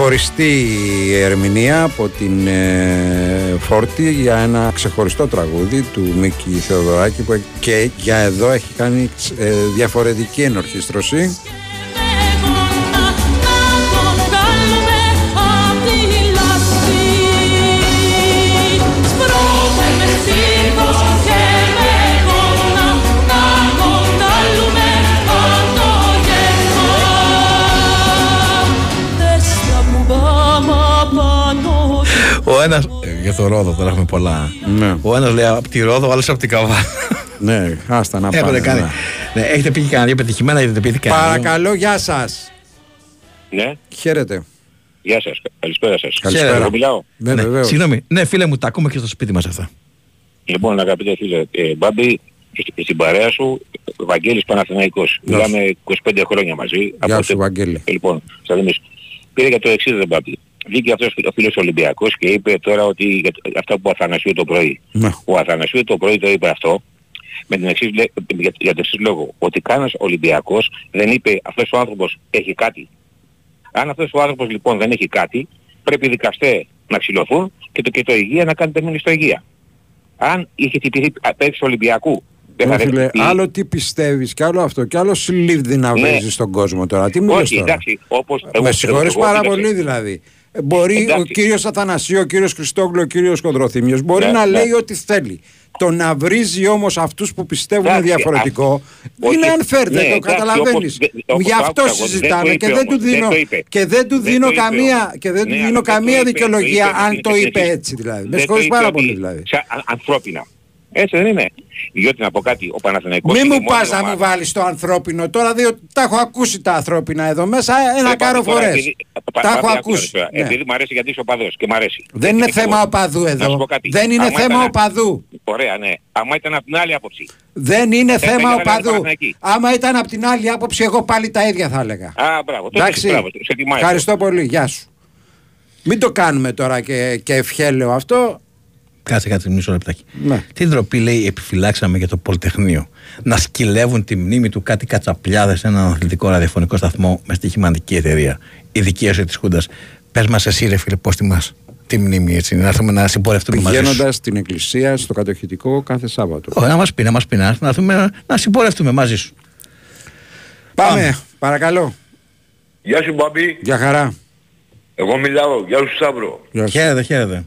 Ξεχωριστή ερμηνεία από την ε, Φόρτη για ένα ξεχωριστό τραγούδι του Μίκη Θεοδωράκη που και για εδώ έχει κάνει ε, διαφορετική ενορχίστρωση. Ένα. για το Ρόδο, τώρα έχουμε πολλά. Ο ένας λέει από τη Ρόδο, ο άλλος από την Καβάλα. Ναι, άστα να Έχετε πάνε. κάνει. ναι. Ναι, έχετε πει και κανένα δύο πετυχημένα, έχετε πει κανένα. δύο. Παρακαλώ, γεια σας. Ναι, Χαίρετε. γεια σας. Καλησπέρα σας. Καλησπέρα. Εγώ μιλάω. Ναι, Ναι, βεβαίως. Συγγνώμη, ναι, φίλε μου, τα ακούμε και στο σπίτι μας αυτά. Λοιπόν, αγαπητέ φίλε, ε, Μπάμπη, στη- στην παρέα σου, Βαγγέλης Παναθηναϊκός. Γεια Μιλάμε 25 χρόνια μαζί. Γεια Από σου, τε- Βαγγέλη. Ε, Λοιπόν, θα δούμε. Πήρε για το εξής, ρε Μπάμπη. Βγήκε αυτός ο φίλος Ολυμπιακός και είπε τώρα ότι για το- αυτά που ο Αθανασίου το πρωί. Ναι. Ο Αθανασίου το πρωί το είπε αυτό με την εξής, λέ- για, για το εξής λόγο. Ότι κανένας Ολυμπιακός δεν είπε αυτός ο άνθρωπος έχει κάτι. Αν αυτός ο άνθρωπος λοιπόν δεν έχει κάτι, πρέπει οι δικαστές να ξυλωθούν και το, και το υγεία να κάνετε μήνυση στο υγεία. Αν είχε τυπηθεί παίξει Ολυμπιακού, δεν θα Ρε φίλε, δεχτεί- άλλο τι πιστεύεις και άλλο αυτό και άλλο συλλήβδη να Ναι. βρίζεις στον κόσμο τώρα. Τι μου λες Όχι, τώρα; εντάξει, όπως... εγώ- Με συγχωρείς εγώ- πάρα εγώ- πολύ δηλαδή. Ε, Μπορεί ο Εντάξει. κύριος Αθανασίου, ο κύριος Χριστόγλου, ο κύριος Κοντροθύμιος μπορεί Ναι, να ναι. λέει ό,τι θέλει. Το να βρίζει όμως αυτούς που πιστεύουν Εντάξει, διαφορετικό α- είναι όχι, unfair, ναι, δεν το εντάξει, καταλαβαίνεις. όπως- δε- όπως Γι' το αυτό άκουσα εγώ, δεν συζητάμε το και είπε δεν του όμως, δεν δίνω, το είπε. και δεν του Δεν δίνω το είπε καμία, όμως. και δεν του Ναι, δίνω αλλά δεν το καμία είπε, το δικαιολογία είπε, αν είναι το και είπε εσείς. έτσι δηλαδή. Με Δεν συγχωρείς το είπε πάρα ότι πολύ δηλαδή. σαν- α- ανθρώπινα. Έτσι δεν είναι. Διότι να πω κάτι, ο Παναθηναϊκός Μη είναι μου η μόνη πας να ομάδα- μου βάλεις το ανθρώπινο τώρα, διότι τα έχω ακούσει τα ανθρώπινα εδώ μέσα ένα Ε, κάρο τώρα, φορές. επειδή- πα- Τα πα- έχω πα- ακούσει. τώρα, ναι. Επειδή μου αρέσει γιατί είσαι οπαδός και μου αρέσει. Δεν είναι Και θέμα εγώ- οπαδού Να σου εδώ. πω κάτι. Δεν είναι Άμα θέμα ήταν- οπαδού. Ωραία, ναι. Άμα ήταν από την άλλη άποψη. Δεν είναι θα θέμα ήθελα να οπαδού. Παναθηναϊκή. Άμα ήταν από την άλλη άποψη, εγώ πάλι τα ίδια θα έλεγα. Α, μπράβο. τότε Εντάξει. μπράβο, σε τιμάει. Ευχαριστώ πολύ. Γεια σου. Μην το κάνουμε τώρα και, και ευχέλαιο αυτό. Κάτσε κάτι μισό λεπτάκι. Ναι. Τι ντροπή λέει επιφυλάξαμε για το Πολυτεχνείο. Να σκυλεύουν τη μνήμη του κάτι κατσαπλιάδες σε έναν αθλητικό ραδιοφωνικό σταθμό με στοιχηματική εταιρεία. Η δικαίωση της Χούντας. Πες μας εσύ, ρε φίλε, πώς τιμά τη μνήμη έτσι, να έρθουμε να συμπορευτούμε μαζί σου. Πηγαίνοντας στην εκκλησία στο κατοχητικό κάθε Σάββατο. Όχι, να μας πει, να μας πει, να, να, έρθουμε να συμπορευτούμε μαζί σου. Πάμε, παρακαλώ. Γεια σου Μπαμπή, Για χαρά. εγώ μιλάω. Γεια σου Σταύρο. Γεια σου. Χαίρετε, χαίρετε.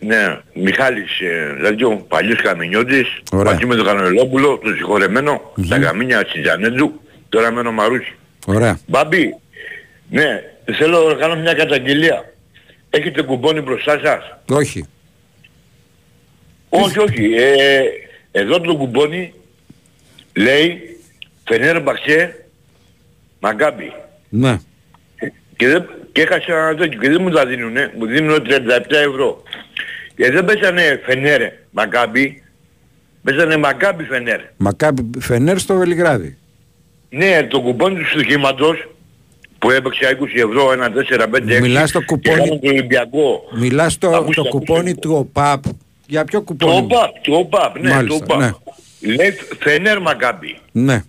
Ναι, Μιχάλης, ε, δηλαδή ο παλιός καμινιώτης, Ωραία. μαζί με τον Κανελόπουλο, τον συγχωρεμένο, τα καμίνια της Τζανέτζου, τώρα μένω Μαρούσι. Ωραία. Μπαμπή, ναι, θέλω να κάνω μια καταγγελία. Έχετε κουμπόνι μπροστά σας; Όχι. Όχι, όχι. Ε, εδώ το κουμπόνι λέει Φενέρ Μπαξέ Μαγκάμπι. Ναι. Και, δεν, και έχασα ένα τέτοιο και δεν μου τα δίνουνε, μου δίνουν 37 ευρώ. Και δεν πέσανε Φενέρ Μαγκάμπι, πέσανε Μαγκάμπι Φενέρ. Μακάμπι Φενέρ στο Βελιγράδι. Ναι, το κουπόνι του στοιχήματος που έπαιξε 20 ευρώ, ένα 4, 5, 6 Μιλάς το κουπόνι- και κάνουν το Ολυμπιακό. Μιλάς το, Ακούστε, το ακούστε. κουπόνι του ΟΠΑΠ. Για ποιο Το κουπόνι. ΟΠΑΠ, το ΟΠΑΠ, ναι, Μάλιστα, το ΟΠΑΠ. ναι. Λέει Φενέρ Μαγκάμπι. Ναι.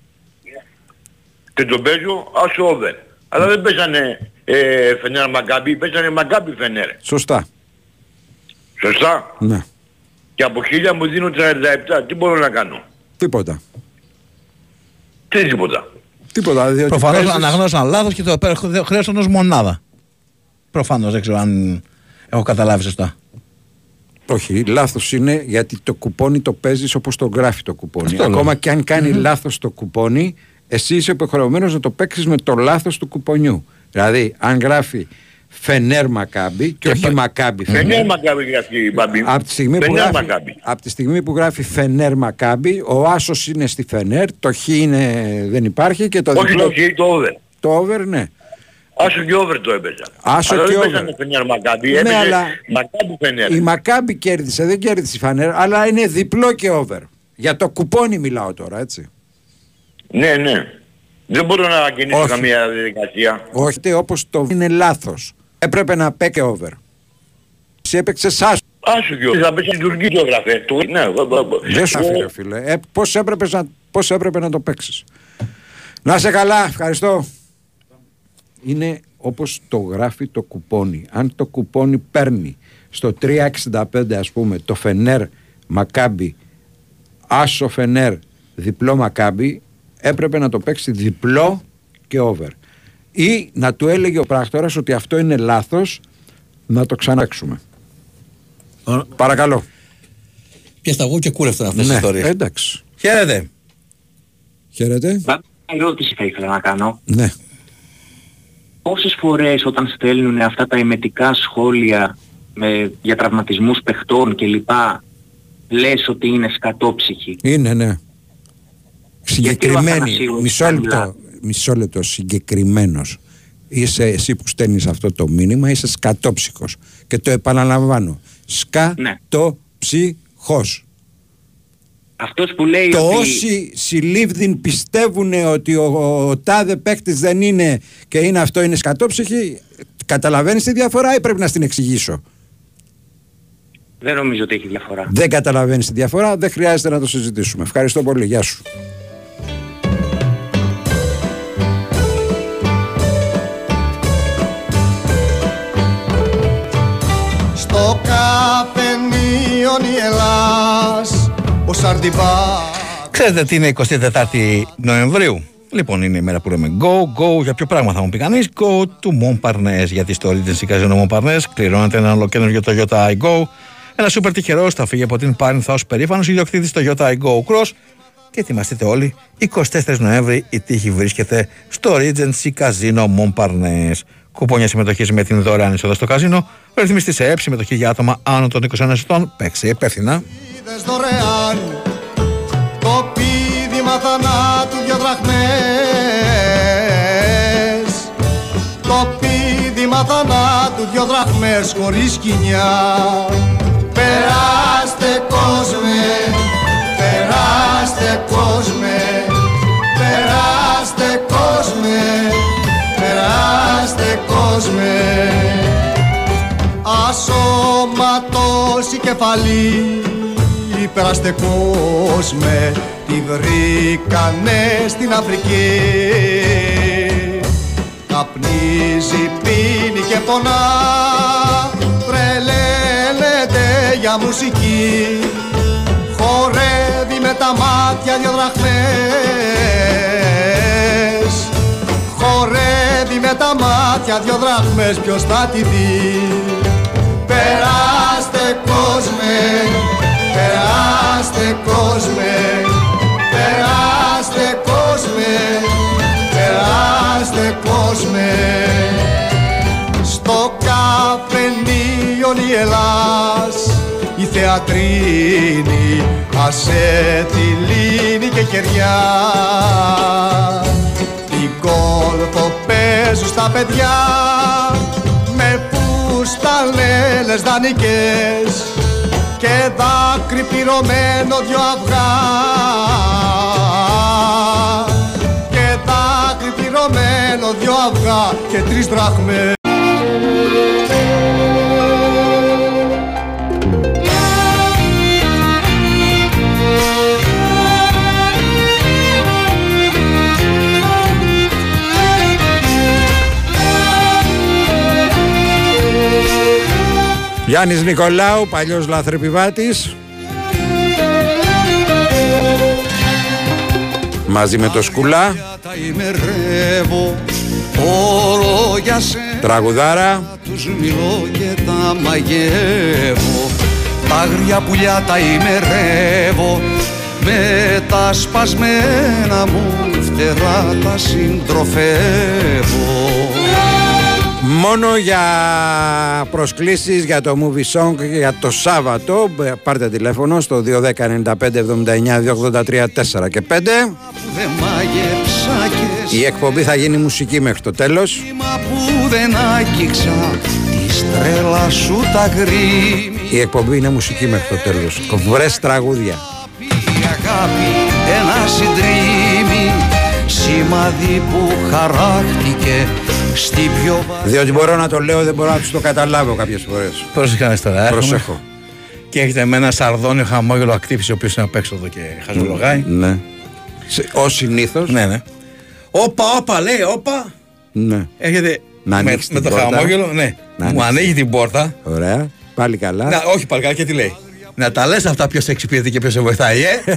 και τον παίζω άσο over. Αλλά δεν παίζανε ε, Φενέρ Μαγκάμπι, παίζανε Μαγκάμπι Φενέρ. Σωστά. Σωστά. Ναι. Και από χίλια μου δίνουν 37. Τι μπορώ να κάνω; Τίποτα. Τι τίποτα; Τίποτα. Διότι Προφανώς παίζεις- αναγνώρισαν λάθος και το χρέωσαν ως μονάδα. Προφανώς δεν ξέρω αν έχω καταλάβει σωστά. Όχι, λάθος είναι γιατί το κουπόνι το παίζεις όπως το γράφει το κουπόνι. Αυτό λέω. Ακόμα και αν κάνει λάθος το κουπόνι, εσύ είσαι υποχρεωμένος να το παίξεις με το λάθος του κουπονιού. Δηλαδή, αν γράφει Φενέρ Μακάμπι και, όχι Μακάμπι Φενέρ Φενέρ. Μαγκάμπι γράφει Μπαμπή. Από τη, στιγμή που Φενέρ γράφει, Μαγκάμπι. από τη στιγμή που γράφει Φενέρ Μακάμπι, ο Άσος είναι στη Φενέρ, το Χ είναι, δεν υπάρχει και το Όχι διπλό. το χ, το over. Το over, ναι. Άσο και over το έπαιζα. Άσο αλλά και δεν over. παίζανε Φενέρ Μαγκάμπι, Ναι, έπαιζε αλλά- Μαγκάμπι Φενέρ. Η Μακάμπι κέρδισε, δεν κέρδισε η Φανέρ, αλλά είναι διπλό και over. Για το κουπόνι μιλάω τώρα, έτσι. Ναι, ναι. Δεν μπορώ να κινήσω Όχι. καμία διαδικασία. Όχι, όπως το είναι λάθος. Έπρεπε να παίξει over. Εσύ έπαιξε άσο. Άσο και over. Θα πέσει στην Τουρκία το έγραφε. Το- Ναι, εγώ- εγώ- Δεν σου αφήνω, φίλε. Ε, πώς, έπρεπε να, πώς έπρεπε να το παίξεις. Να σε καλά, ευχαριστώ. Είναι όπως το γράφει το κουπόνι. Αν το κουπόνι παίρνει στο 365 ας πούμε το Φενέρ Μακάμπι Άσο Φενέρ διπλό Μακάμπι έπρεπε να το παίξει διπλό και over. Ή να του έλεγε ο πράκτορας ότι αυτό είναι λάθος να το ξανάξουμε. Παρακαλώ. Και στα εγώ και κούρευτον αυτές τις Ναι, ιστορίες. εντάξει. Χαίρετε. Χαίρετε. Μια ερώτηση θα ήθελα να κάνω. Ναι. Πόσες φορές όταν στέλνουν αυτά τα εμετικά σχόλια με, για τραυματισμούς παιχτών κλπ. λες ότι είναι σκατόψυχοι; Είναι, ναι. Γιατί ο Συγκεκριμένη. Αθανασίου Μισό μιλά. λεπτό. Μισό λεπτό. Συγκεκριμένος. Είσαι εσύ που στέλνεις αυτό το μήνυμα, είσαι σκατόψυχος. Και το επαναλαμβάνω. Σκατόψυχος. Αυτός που λέει Το ότι... όσοι συλλήβδιν πιστεύουν ότι ο, ο τάδε παίκτης δεν είναι και είναι αυτό είναι σκατόψυχη, καταλαβαίνεις τη διαφορά ή πρέπει να στην εξηγήσω; Δεν νομίζω ότι έχει διαφορά. Δεν καταλαβαίνεις τη διαφορά, δεν χρειάζεται να το συζητήσουμε. Ευχαριστώ πολύ. Γεια σου. Στο καφενείο η Ελλάς Ο Σαρντιβά Ξέρετε τι είναι 24η Νοεμβρίου; Λοιπόν, είναι η μέρα που λέμε go, go. Για ποιο πράγμα θα μου πει κανείς, go to Montparnasse. Γιατί στο Regency Casino Montparnasse κληρώνεται ένα ολοκένουργιο Toyota iGo. Ένα σούπερ τυχερός θα φύγει από την Πάρνηθα ως περήφανος ιδιοκτήτης Toyota iGo Cross. Και ετοιμαστείτε όλοι, 24 Νοέμβρη η τύχη βρίσκεται στο Regency Casino Montparnasse. Κουπόνια συμμετοχής με την δωρεάν είσοδο στο καζίνο. Ρυθμιστής σε έψη συμμετοχή για άτομα άνω των 21 ετών. Παίξε υπεύθυνα. Είδες δωρεάν το πίδημα θανάτου δυο δραχμές το πίδημα θανάτου δυο δραχμές χωρίς κοινιά Περάστε κόσμε, περάστε κόσμε Περάστε περάστε κόσμε. Ασώματος η κεφαλή Περάστε κόσμε. Τη βρήκανε στην Αφρική. Καπνίζει, πίνει και πονά. Τρελαίνεται για μουσική. Χορεύει με τα μάτια δυο δραχμές Χορεύει με τα μάτια δυο δραχμές Ποιος θα τη δει. Περάστε κόσμε Περάστε κόσμε Περάστε κόσμε Περάστε κόσμε. Στο καφενείο η Ελλάς η θεατρίνη ασέτη λίνη και κεριά. την κόλπο παίζουν στα παιδιά. Με φουστανέλες δανεικές και δάκρυ πληρωμένο δυο αυγά. Και δάκρυ πληρωμένο δυο αυγά και τρεις δραχμές Γιάννης Νικολάου, παλιός λαθρεπιβάτης. Μαζί με το Σκουλά. τα ημερεύω όλο για σένα. Τραγουδάρα. Τους μιλώ και τα μαγεύω. Τα αγριά πουλιά τα ημερεύω. Με τα σπασμένα μου φτερά τα συντροφεύω Μόνο για προσκλήσεις για το Movie Song για το Σάββατο. Πάρτε τηλέφωνο στο 210 95 79 283 4 και 5 δεν μάγεψα και Η εκπομπή θα γίνει μουσική μέχρι το τέλος. Μα που δεν άγγιξα τη στρέλα σου τα γκρίμη Η εκπομπή είναι μουσική μέχρι το τέλος. Βρες τραγούδια. Η αγάπη ένα συντρίμι Σημαδί που χαράχτηκε στη πιο Διότι μπορώ να το λέω δεν μπορώ να τους το καταλάβω κάποιες φορές Πρόσεχα τώρα. έρχομαι. Προσέχω Και έχετε με ένα σαρδόνιο χαμόγελο ακτύπηση ο οποίος είναι απ' έξω εδώ και χαζολογάει. Ναι Ω συνήθως Ναι, ναι. Όπα, όπα, λέει, όπα. Ναι Έχετε. Να με, ανοίξεις με την το πόρτα. χαμόγελο, ναι. Να Μου ανοίξεις. ανοίγει την πόρτα. Ωραία Πάλι καλά Να, όχι πάλι καλά και τι λέει. Να τα λες αυτά ποιος σε εξυπηρετεί και ποιος σε βοηθάει, ε.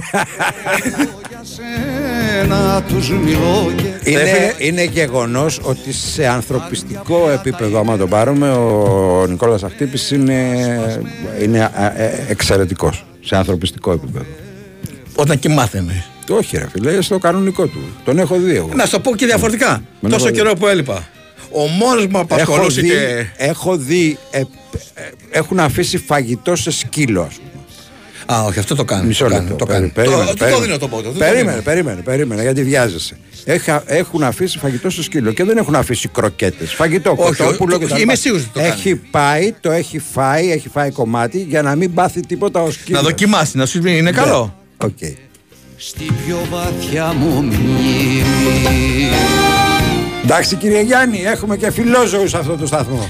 σένα τους μιλώ και Είναι, είναι γεγονός ότι σε ανθρωπιστικό επίπεδο, άμα το πάρουμε, ο Νικόλας Αχτύπης είναι, είναι εξαιρετικός. Σε ανθρωπιστικό επίπεδο. Όταν κοιμάται εννοείς. Όχι, ρε φίλε, στο κανονικό του. Τον έχω δει εγώ. Να σου το πω και διαφορετικά. Με Τόσο έχω δει. καιρό που έλειπα. Ο μόνος μου Έχω απασχολούσε δει, και. έχω δει ε, ε, έχουν αφήσει φαγητό σε σκύλο, ας πούμε. Α, όχι, αυτό το κάνει. Μισό το κάνει, λεπτό. το κάνει. περίμενε, Το- το περίμενε. δίνω το πόδι, το Περίμενε, δίνω. περίμενε, περίμενε, γιατί βιάζεσαι. Έχα, έχουν αφήσει φαγητό στο σκύλο και δεν έχουν αφήσει κροκέτες. Φαγητό, Όχι, κοτόπουλο το- κτλ. είμαι σίγουρος ότι το κάνει. Έχει πάει, το έχει φάει, έχει φάει κομμάτι για να μην πάθει τίποτα ο σκύλος. Να δοκιμάσει, να σου πει είναι Ναι. καλό; Οκ. στη πιο βαθιά μου μνήμη Εντάξει κύριε Γιάννη, έχουμε και φιλόζωους σε αυτό το σταθμό.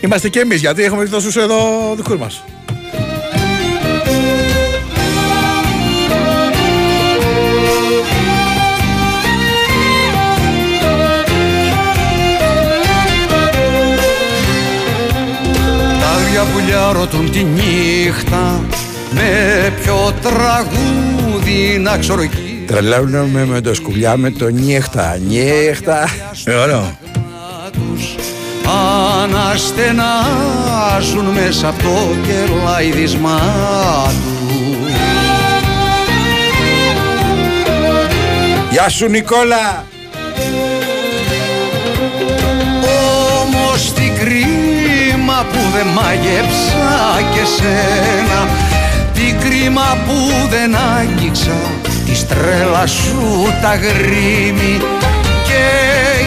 Είμαστε και εμείς γιατί έχουμε τόσους εδώ δικούς μας. Άγρια πουλιά ρωτούν τη νύχτα με ποιο τραγούδι να ξορκεί Τρελαίνομαι με το σκουλιά με το νύχτα. Νύχτα. Ε, ωραίο. τους αναστενάζουν μέσα από το κελάιδισμά τους Γεια σου Νικόλα. Όμως τι κρίμα που δεν μάγεψα και σένα Τι Τι κρίμα που δεν άγγιξα Τη τρέλα σου τα γρήμη Και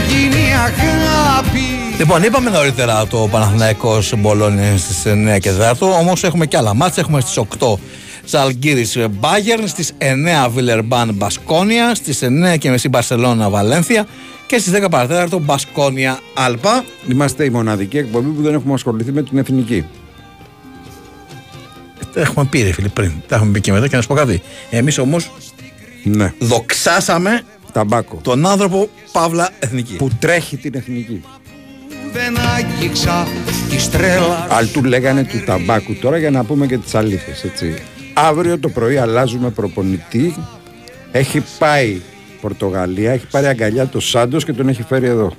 γίνει αγάπη Λοιπόν, είπαμε νωρίτερα το Παναθηναϊκός Μπολόνι στις 9 και 4. Όμως έχουμε και άλλα μάτια. Έχουμε στις 8 Ζαλγκύρη Μπάγερν, στις 9 Βιλερμπάν Μπασκόνια, στις 9 και μισή Μπαρσελόνα Βαλένθια και στις 10 παρατέταρτο Μπασκόνια Άλπα. Είμαστε η μοναδική εκπομπή που δεν έχουμε ασχοληθεί με την εθνική. Τα έχουμε πει, ρε φίλε, πριν. Τα έχουμε πει και μετά και να σου πω κάτι. Εμείς όμως ναι. δοξάσαμε Ταμπάκο. τον άνθρωπο Παύλα Εθνική. Που τρέχει την εθνική. Δεν άγγιξα τη τρέλα Αλλά του λέγανε του ταμπάκου τώρα για να πούμε και τις αλήθειες έτσι. Αύριο το πρωί αλλάζουμε προπονητή. Έχει πάει Πορτογαλία, έχει πάρει αγκαλιά το Σάντος και τον έχει φέρει εδώ.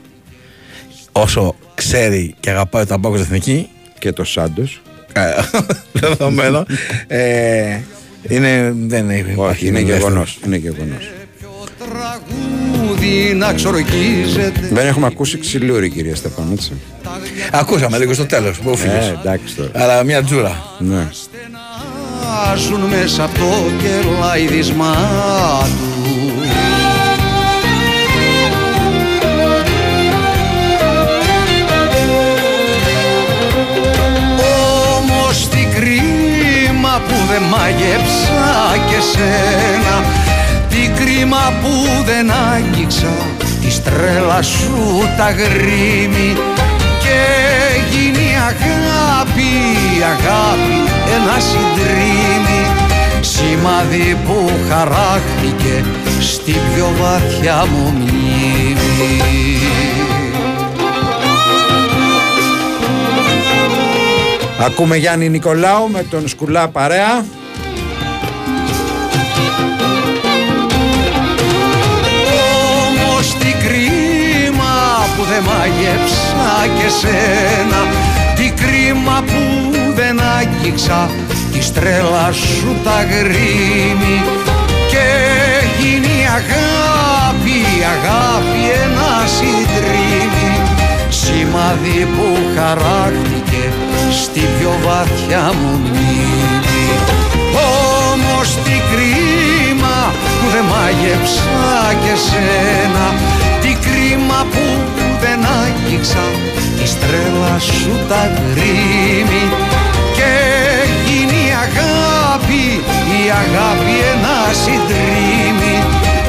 Όσο ξέρει και αγαπάει ο Ταμπάκος Εθνική Και το Σάντος. δεδομένο. ε, είναι, δεν είναι, Όχι, είναι γεγονός. Είναι γεγονός. τραγούδι να ξορκίζεται Δεν έχουμε ακούσει ξυλούρι κυρία Στεφάνου, έτσι. Ακούσαμε λίγο στο τέλος που Ε, φύγε. εντάξει τώρα. Αλλά μια τζούρα. Ναι. Άζουν μέσα από το κελάιδισμά του δεν μάγεψα και σένα. Τι κρίμα που δεν άγγιξα τη τρέλα σου τα γρήμη. Και γίνει αγάπη, αγάπη ένα συντρίμι σημάδι που χαράχτηκε στη πιο βαθιά μου μνήμη Ακούμε Γιάννη Νικολάου με τον Σκουλά παρέα. Όμως τι κρίμα που δεν μάγεψα και σένα. Τι κρίμα που δεν άγγιξα τη τρέλα σου τα γρήμη. Και γίνει αγάπη, αγάπη ένα συντρίμι. Σημάδι που χαράχτηκε στη πιο βαθιά μου μνήμη. Όμως τι κρίμα που δεν μάγεψα και σένα Τι κρίμα που δεν άγγιξα τη στρέλα σου τα γρήμη Και γίνει η αγάπη, η αγάπη ένα συντρίμι.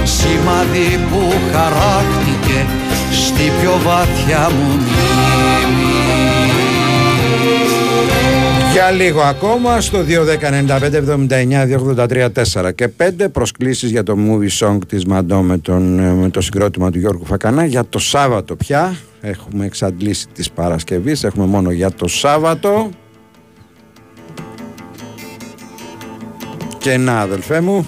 Σημάδι που χαράχτηκε στη πιο βαθιά μου μνήμη Για λίγο ακόμα στο 2.195.79.283.4 και 5 προσκλήσεις για το movie song της Μαντό με, τον, ε, με το συγκρότημα του Γιώργου Φακανά για το Σάββατο πια. Έχουμε εξαντλήσει της Παρασκευής έχουμε μόνο για το Σάββατο. Και να αδελφέ μου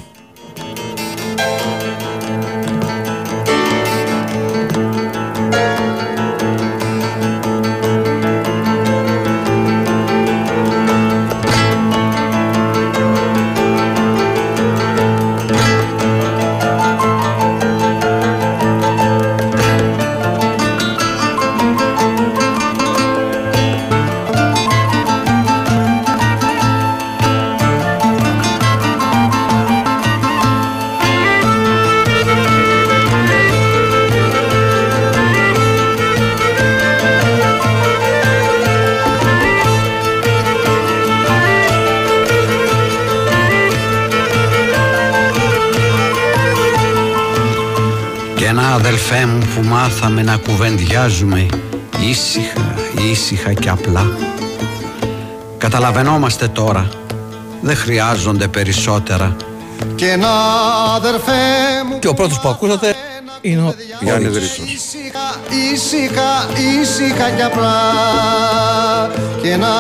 αδελφέ μου που μάθαμε να κουβεντιάζουμε ήσυχα, ήσυχα και απλά Καταλαβαίνόμαστε τώρα, δεν χρειάζονται περισσότερα Και ένα αδερφέ μου Και ο πρώτος που ακούσατε είναι ο Γιάννης Ρίτσος. Ρίτσος. Ήσυχα, ήσυχα, ήσυχα και απλά Και ένα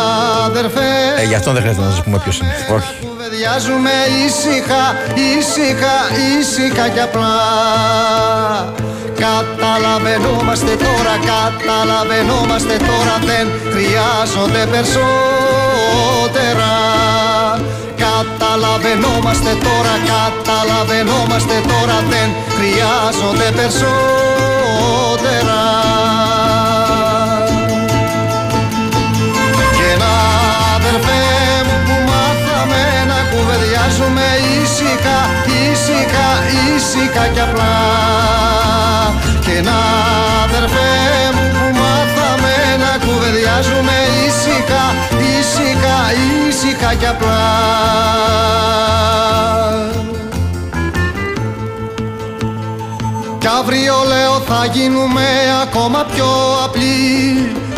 αδερφέ Ε, γι' αυτό δεν χρειάζεται να σας πούμε ποιος είναι. Όχι. Κουβεντιάζουμε ήσυχα, ήσυχα, ήσυχα και απλά Καταλαβαίνομαστε τώρα, καταλαβαίνομαστε τώρα Δεν χρειάζονται περισσότερα. Καταλαβαίνομαστε τώρα, καταλαβαίνομαστε τώρα Δεν χρειάζονται περισσότερα. Και να αδερφέ μου που μάθαμε να κουβεντιάζουμε ήσυχα, ήσυχα, ήσυχα και απλά και να αδερφέ μου που μάθαμε να κουβεντιάζουμε ήσυχα, ήσυχα, ήσυχα κι απλά. Κι αύριο λέω θα γίνουμε ακόμα πιο απλοί.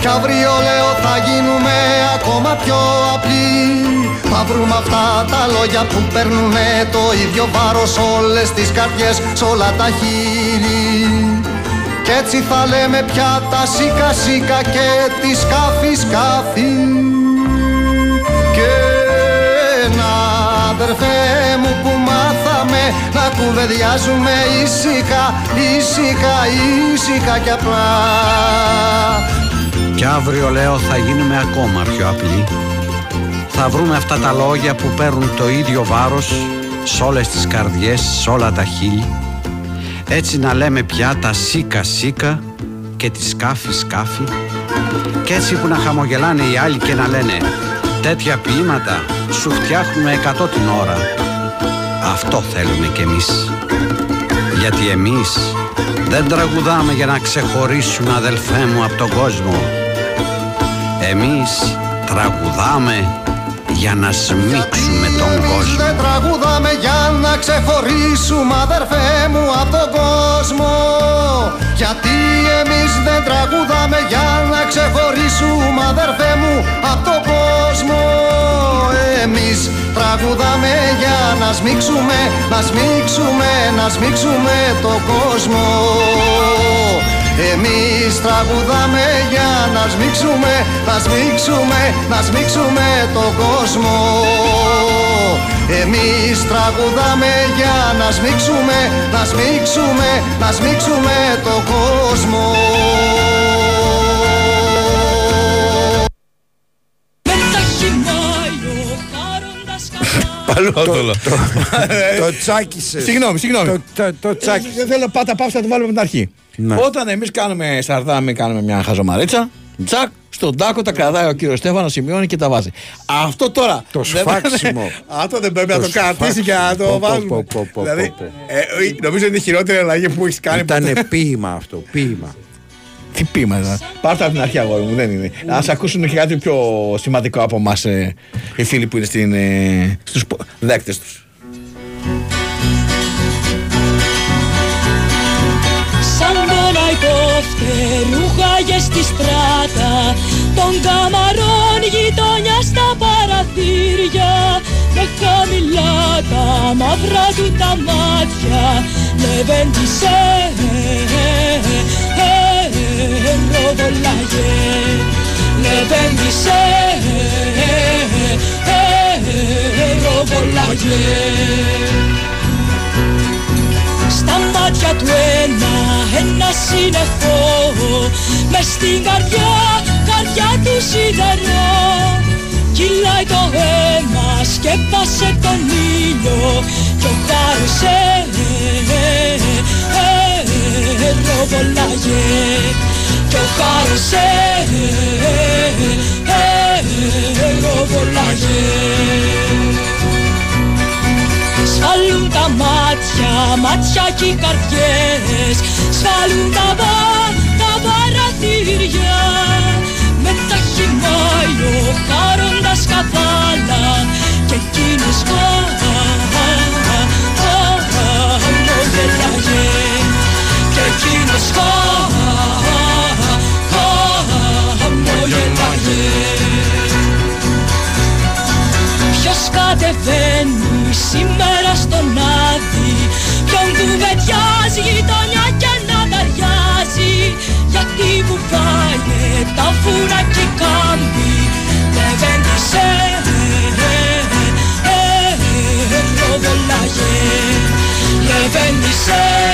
Κι αύριο λέω θα γίνουμε ακόμα πιο απλοί. Θα βρούμε αυτά τα λόγια που παίρνουνε το ίδιο βάρος όλες τις καρδιές σ' όλα τα χείλη Κι έτσι θα λέμε πια τα σίκα σίκα και τη σκάφη σκάφη. Και να αδερφέ μου που μάθαμε να κουβεντιάζουμε ήσυχα, ήσυχα, ήσυχα κι απλά. Κι αύριο λέω θα γίνουμε ακόμα πιο απλοί. Θα βρούμε αυτά τα λόγια που παίρνουν το ίδιο βάρος Σ' όλες τις καρδιές, σ' όλα τα χείλη Έτσι να λέμε πια τα σίκα σίκα και τη σκάφη σκάφη. Κι έτσι που να χαμογελάνε οι άλλοι και να λένε Τέτοια ποίηματα σου φτιάχνουμε εκατό την ώρα Αυτό θέλουμε κι εμείς. Γιατί εμείς δεν τραγουδάμε για να ξεχωρίσουμε αδελφέ μου από τον κόσμο. Εμείς τραγουδάμε για να σμίξουμε τον κόσμο Δεν τραγουδάμε για να ξεχωρίσουμε αδερφέ μου από τον κόσμο. Γιατί εμείς δεν τραγουδάμε για να ξεχωρίσουμε αδερφέ μου από τον κόσμο. Εμείς τραγουδάμε για να σμίξουμε, να σμίξουμε, να σμίξουμε τον κόσμο εμείς τραγουδάμε για να σμίξουμε, να σμίξουμε, να σμίξουμε τον κόσμο. Εμείς τραγουδάμε για να σμίξουμε, να σμίξουμε, να σμίξουμε τον κόσμο Παλαιότολο. Το τσάκισες. Συγγνώμη, συγγνώμη. Το, το, το τσάκι- Ε, Θέλω πάτα πάψα να το βάλουμε από την αρχή. Ναι. Όταν εμείς κάνουμε σαρδάμι, κάνουμε μια χαζομαρίτσα, τσακ, στον τάκο τα κρατάει ο κύριος Στέφανος, σημειώνει και τα βάζει. Αυτό τώρα. Το δεν- σφάξιμο. Αυτό δεν πρέπει να Το το κρατήσει σφάξιμο. και να Πω, το πω, βάζουμε. πω, πω, πω, Δηλαδή, πω, πω. ε, νομίζω είναι η χειρότερη αλλαγή που έχεις κάνει. Ήταν ποτέ. ποίημα αυτό, ποίημα. Τι πείμα, ε. Πάρτε από την αρχή, αγόρι μου, δεν είναι. Α ακούσουν και κάτι πιο σημαντικό από εμάς οι φίλοι που είναι στην, ε, στους δέκτες τους. Σαν τον αϊτό φτερούγαγε στη στράτα Των καμαρών γειτονιά στα παραθύρια Με χαμηλά τα μαύρα του τα μάτια Λεβέντισε ροδολάγε Λεβέντισε ροδολάγε στα μάτια του ένα, ένα σύννεφο Μες στην καρδιά, καρδιά του σιδερό Κυλάει το αίμα, σκέπασε τον ήλιο Κι ο χάρος ροβολάγε Κι ο χάρος ροβολάγε Σφαλούν τα μάτια, μάτια και οι καρδιές Σφαλούν τα βά, τα παραθύρια Με τα χυμάλιο χάροντας καβάλα Και εκείνος χαμογελάγε Και εκείνος χαμογελάγε Ποιος κατεβαίνει σήμερα στον Άδη Ποιον κουβεντιάζει γειτονιά και να ταιριάζει Γιατί βουβάνε τα φούρα και οι κάμποι Λεβέντισε ροδολάγε Λεβέντισε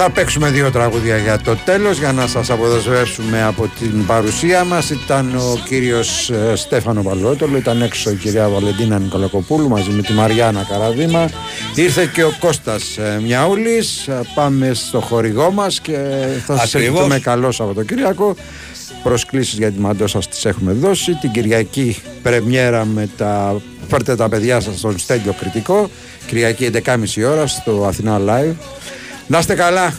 Θα παίξουμε δύο τραγούδια για το τέλος για να σας αποδοσβεύσουμε από την παρουσία μας. Ήταν ο κύριος ε, Στέφανο Παλαιότολο ήταν έξω η κυρία Βαλεντίνα Νικολακοπούλου μαζί με τη Μαριάννα Καραδίμα. Ήρθε και ο Κώστας ε, Μιαούλης. Ε, πάμε στο χορηγό μας και θα σας Ακριβώς. ευχηθούμε καλό Σαββατοκύριακο. Προσκλήσεις για τη μαντό σας τις έχουμε δώσει. Την Κυριακή πρεμιέρα με τα φέρτε τα παιδιά σας στον Στέλιο Κριτικό. Κυριακή 11.30 ώρα στο Αθηνά Live να είστε καλά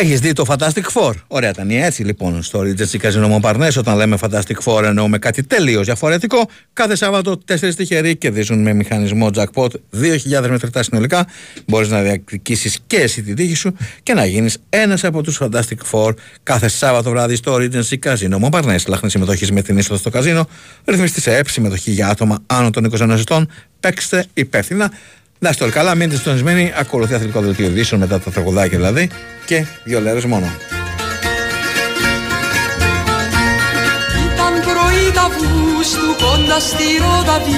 Έχεις δει το Fantastic Four; Ωραία ήταν η έτσι λοιπόν στο Regency Casino Montparnasse. Όταν λέμε Fantastic Four εννοούμε κάτι τελείως διαφορετικό. Κάθε Σάββατο τέσσερις τυχεροί κερδίζουν με μηχανισμό jackpot 2.000 μετρητά συνολικά. Μπορείς να διεκδικήσεις και εσύ την τύχη σου και να γίνεις ένας από τους Fantastic Four κάθε Σάββατο βράδυ στο Regency Casino Montparnasse. Λάχνη συμμετοχής με την είσοδο στο καζίνο. Ρυθμιστής σε ΕΠ, συμμετοχή για άτομα άνω των 21 ετών. Παίξτε υπεύθυνα. Να είστε όλοι καλά, μείνετε συντονισμένοι. Ακολουθεί αθλητικό δελτίο ειδήσεων μετά τα τραγουδάκια δηλαδή. Και δύο λέρες μόνο. Ήταν πρωί τα Αυγούστου κοντά στη Ροδαβή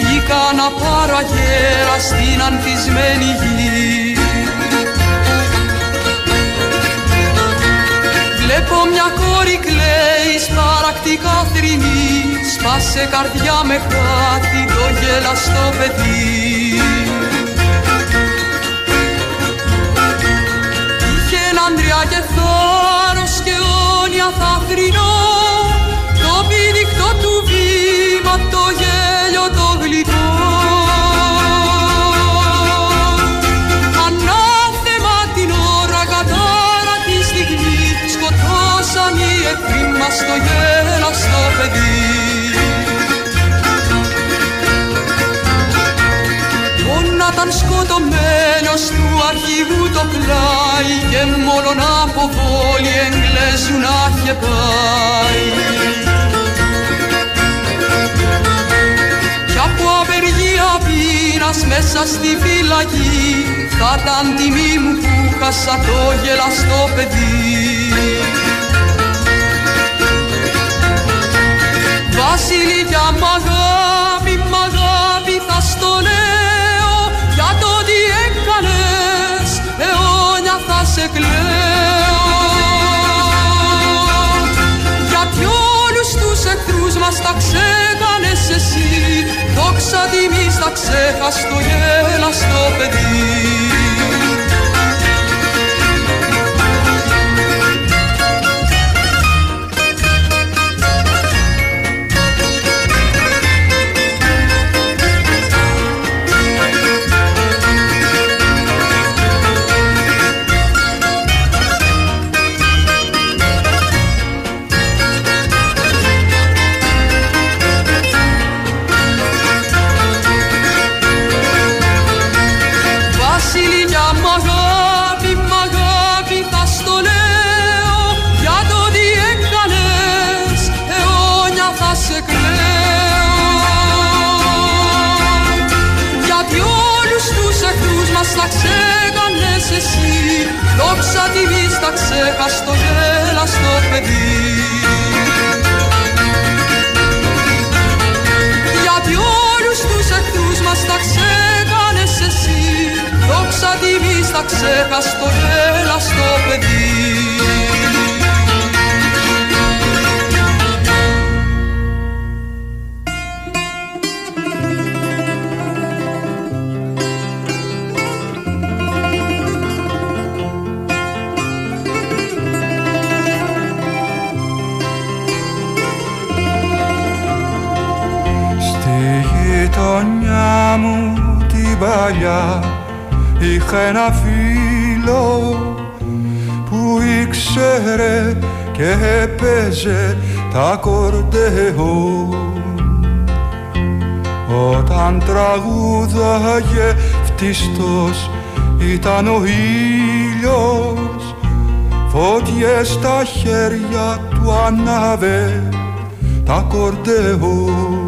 Βγήκα να πάρω αγέρα στην ανθισμένη γη. Βλέπω μια κόρη κλαίει σπαρακτικά θρηνή Σπάσε καρδιά με χάτι το γελαστό παιδί άντρια και θάρρος και όνια θα θρηνώ Το πηδηκτό του βήμα, το γέλιο το γλυκό. Ανάθεμα την ώρα, κατάρα τη στιγμή Σκοτώσαν οι εχθροί μας το γέλαστο ήταν σκοτωμένος του αρχηγού το πλάι και μόνον από πόλη Εγγλέζου να είχε πάει. Κι από απεργία πείνας μέσα στη φυλακή θα ήταν τιμή μου που χάσα το γελαστό παιδί. Βασιλικιά μ' αγάπη, μ' αγάπη σε κλαίω. Γιατί όλους τους εχθρούς μας τα ξέκανες εσύ. Δόξα τιμής τα ξέχας το γέλαστο παιδί Δόξα τιμής τα ξέχας το γέλαστο παιδί. Στη γειτονιά μου την παλιά είχα ένα φίλο που ήξερε και έπαιζε τα κορντεόν όταν τραγούδαγε φτιστός ήταν ο ήλιος. Φωτιές στα χέρια του ανάβε τα κορντεόν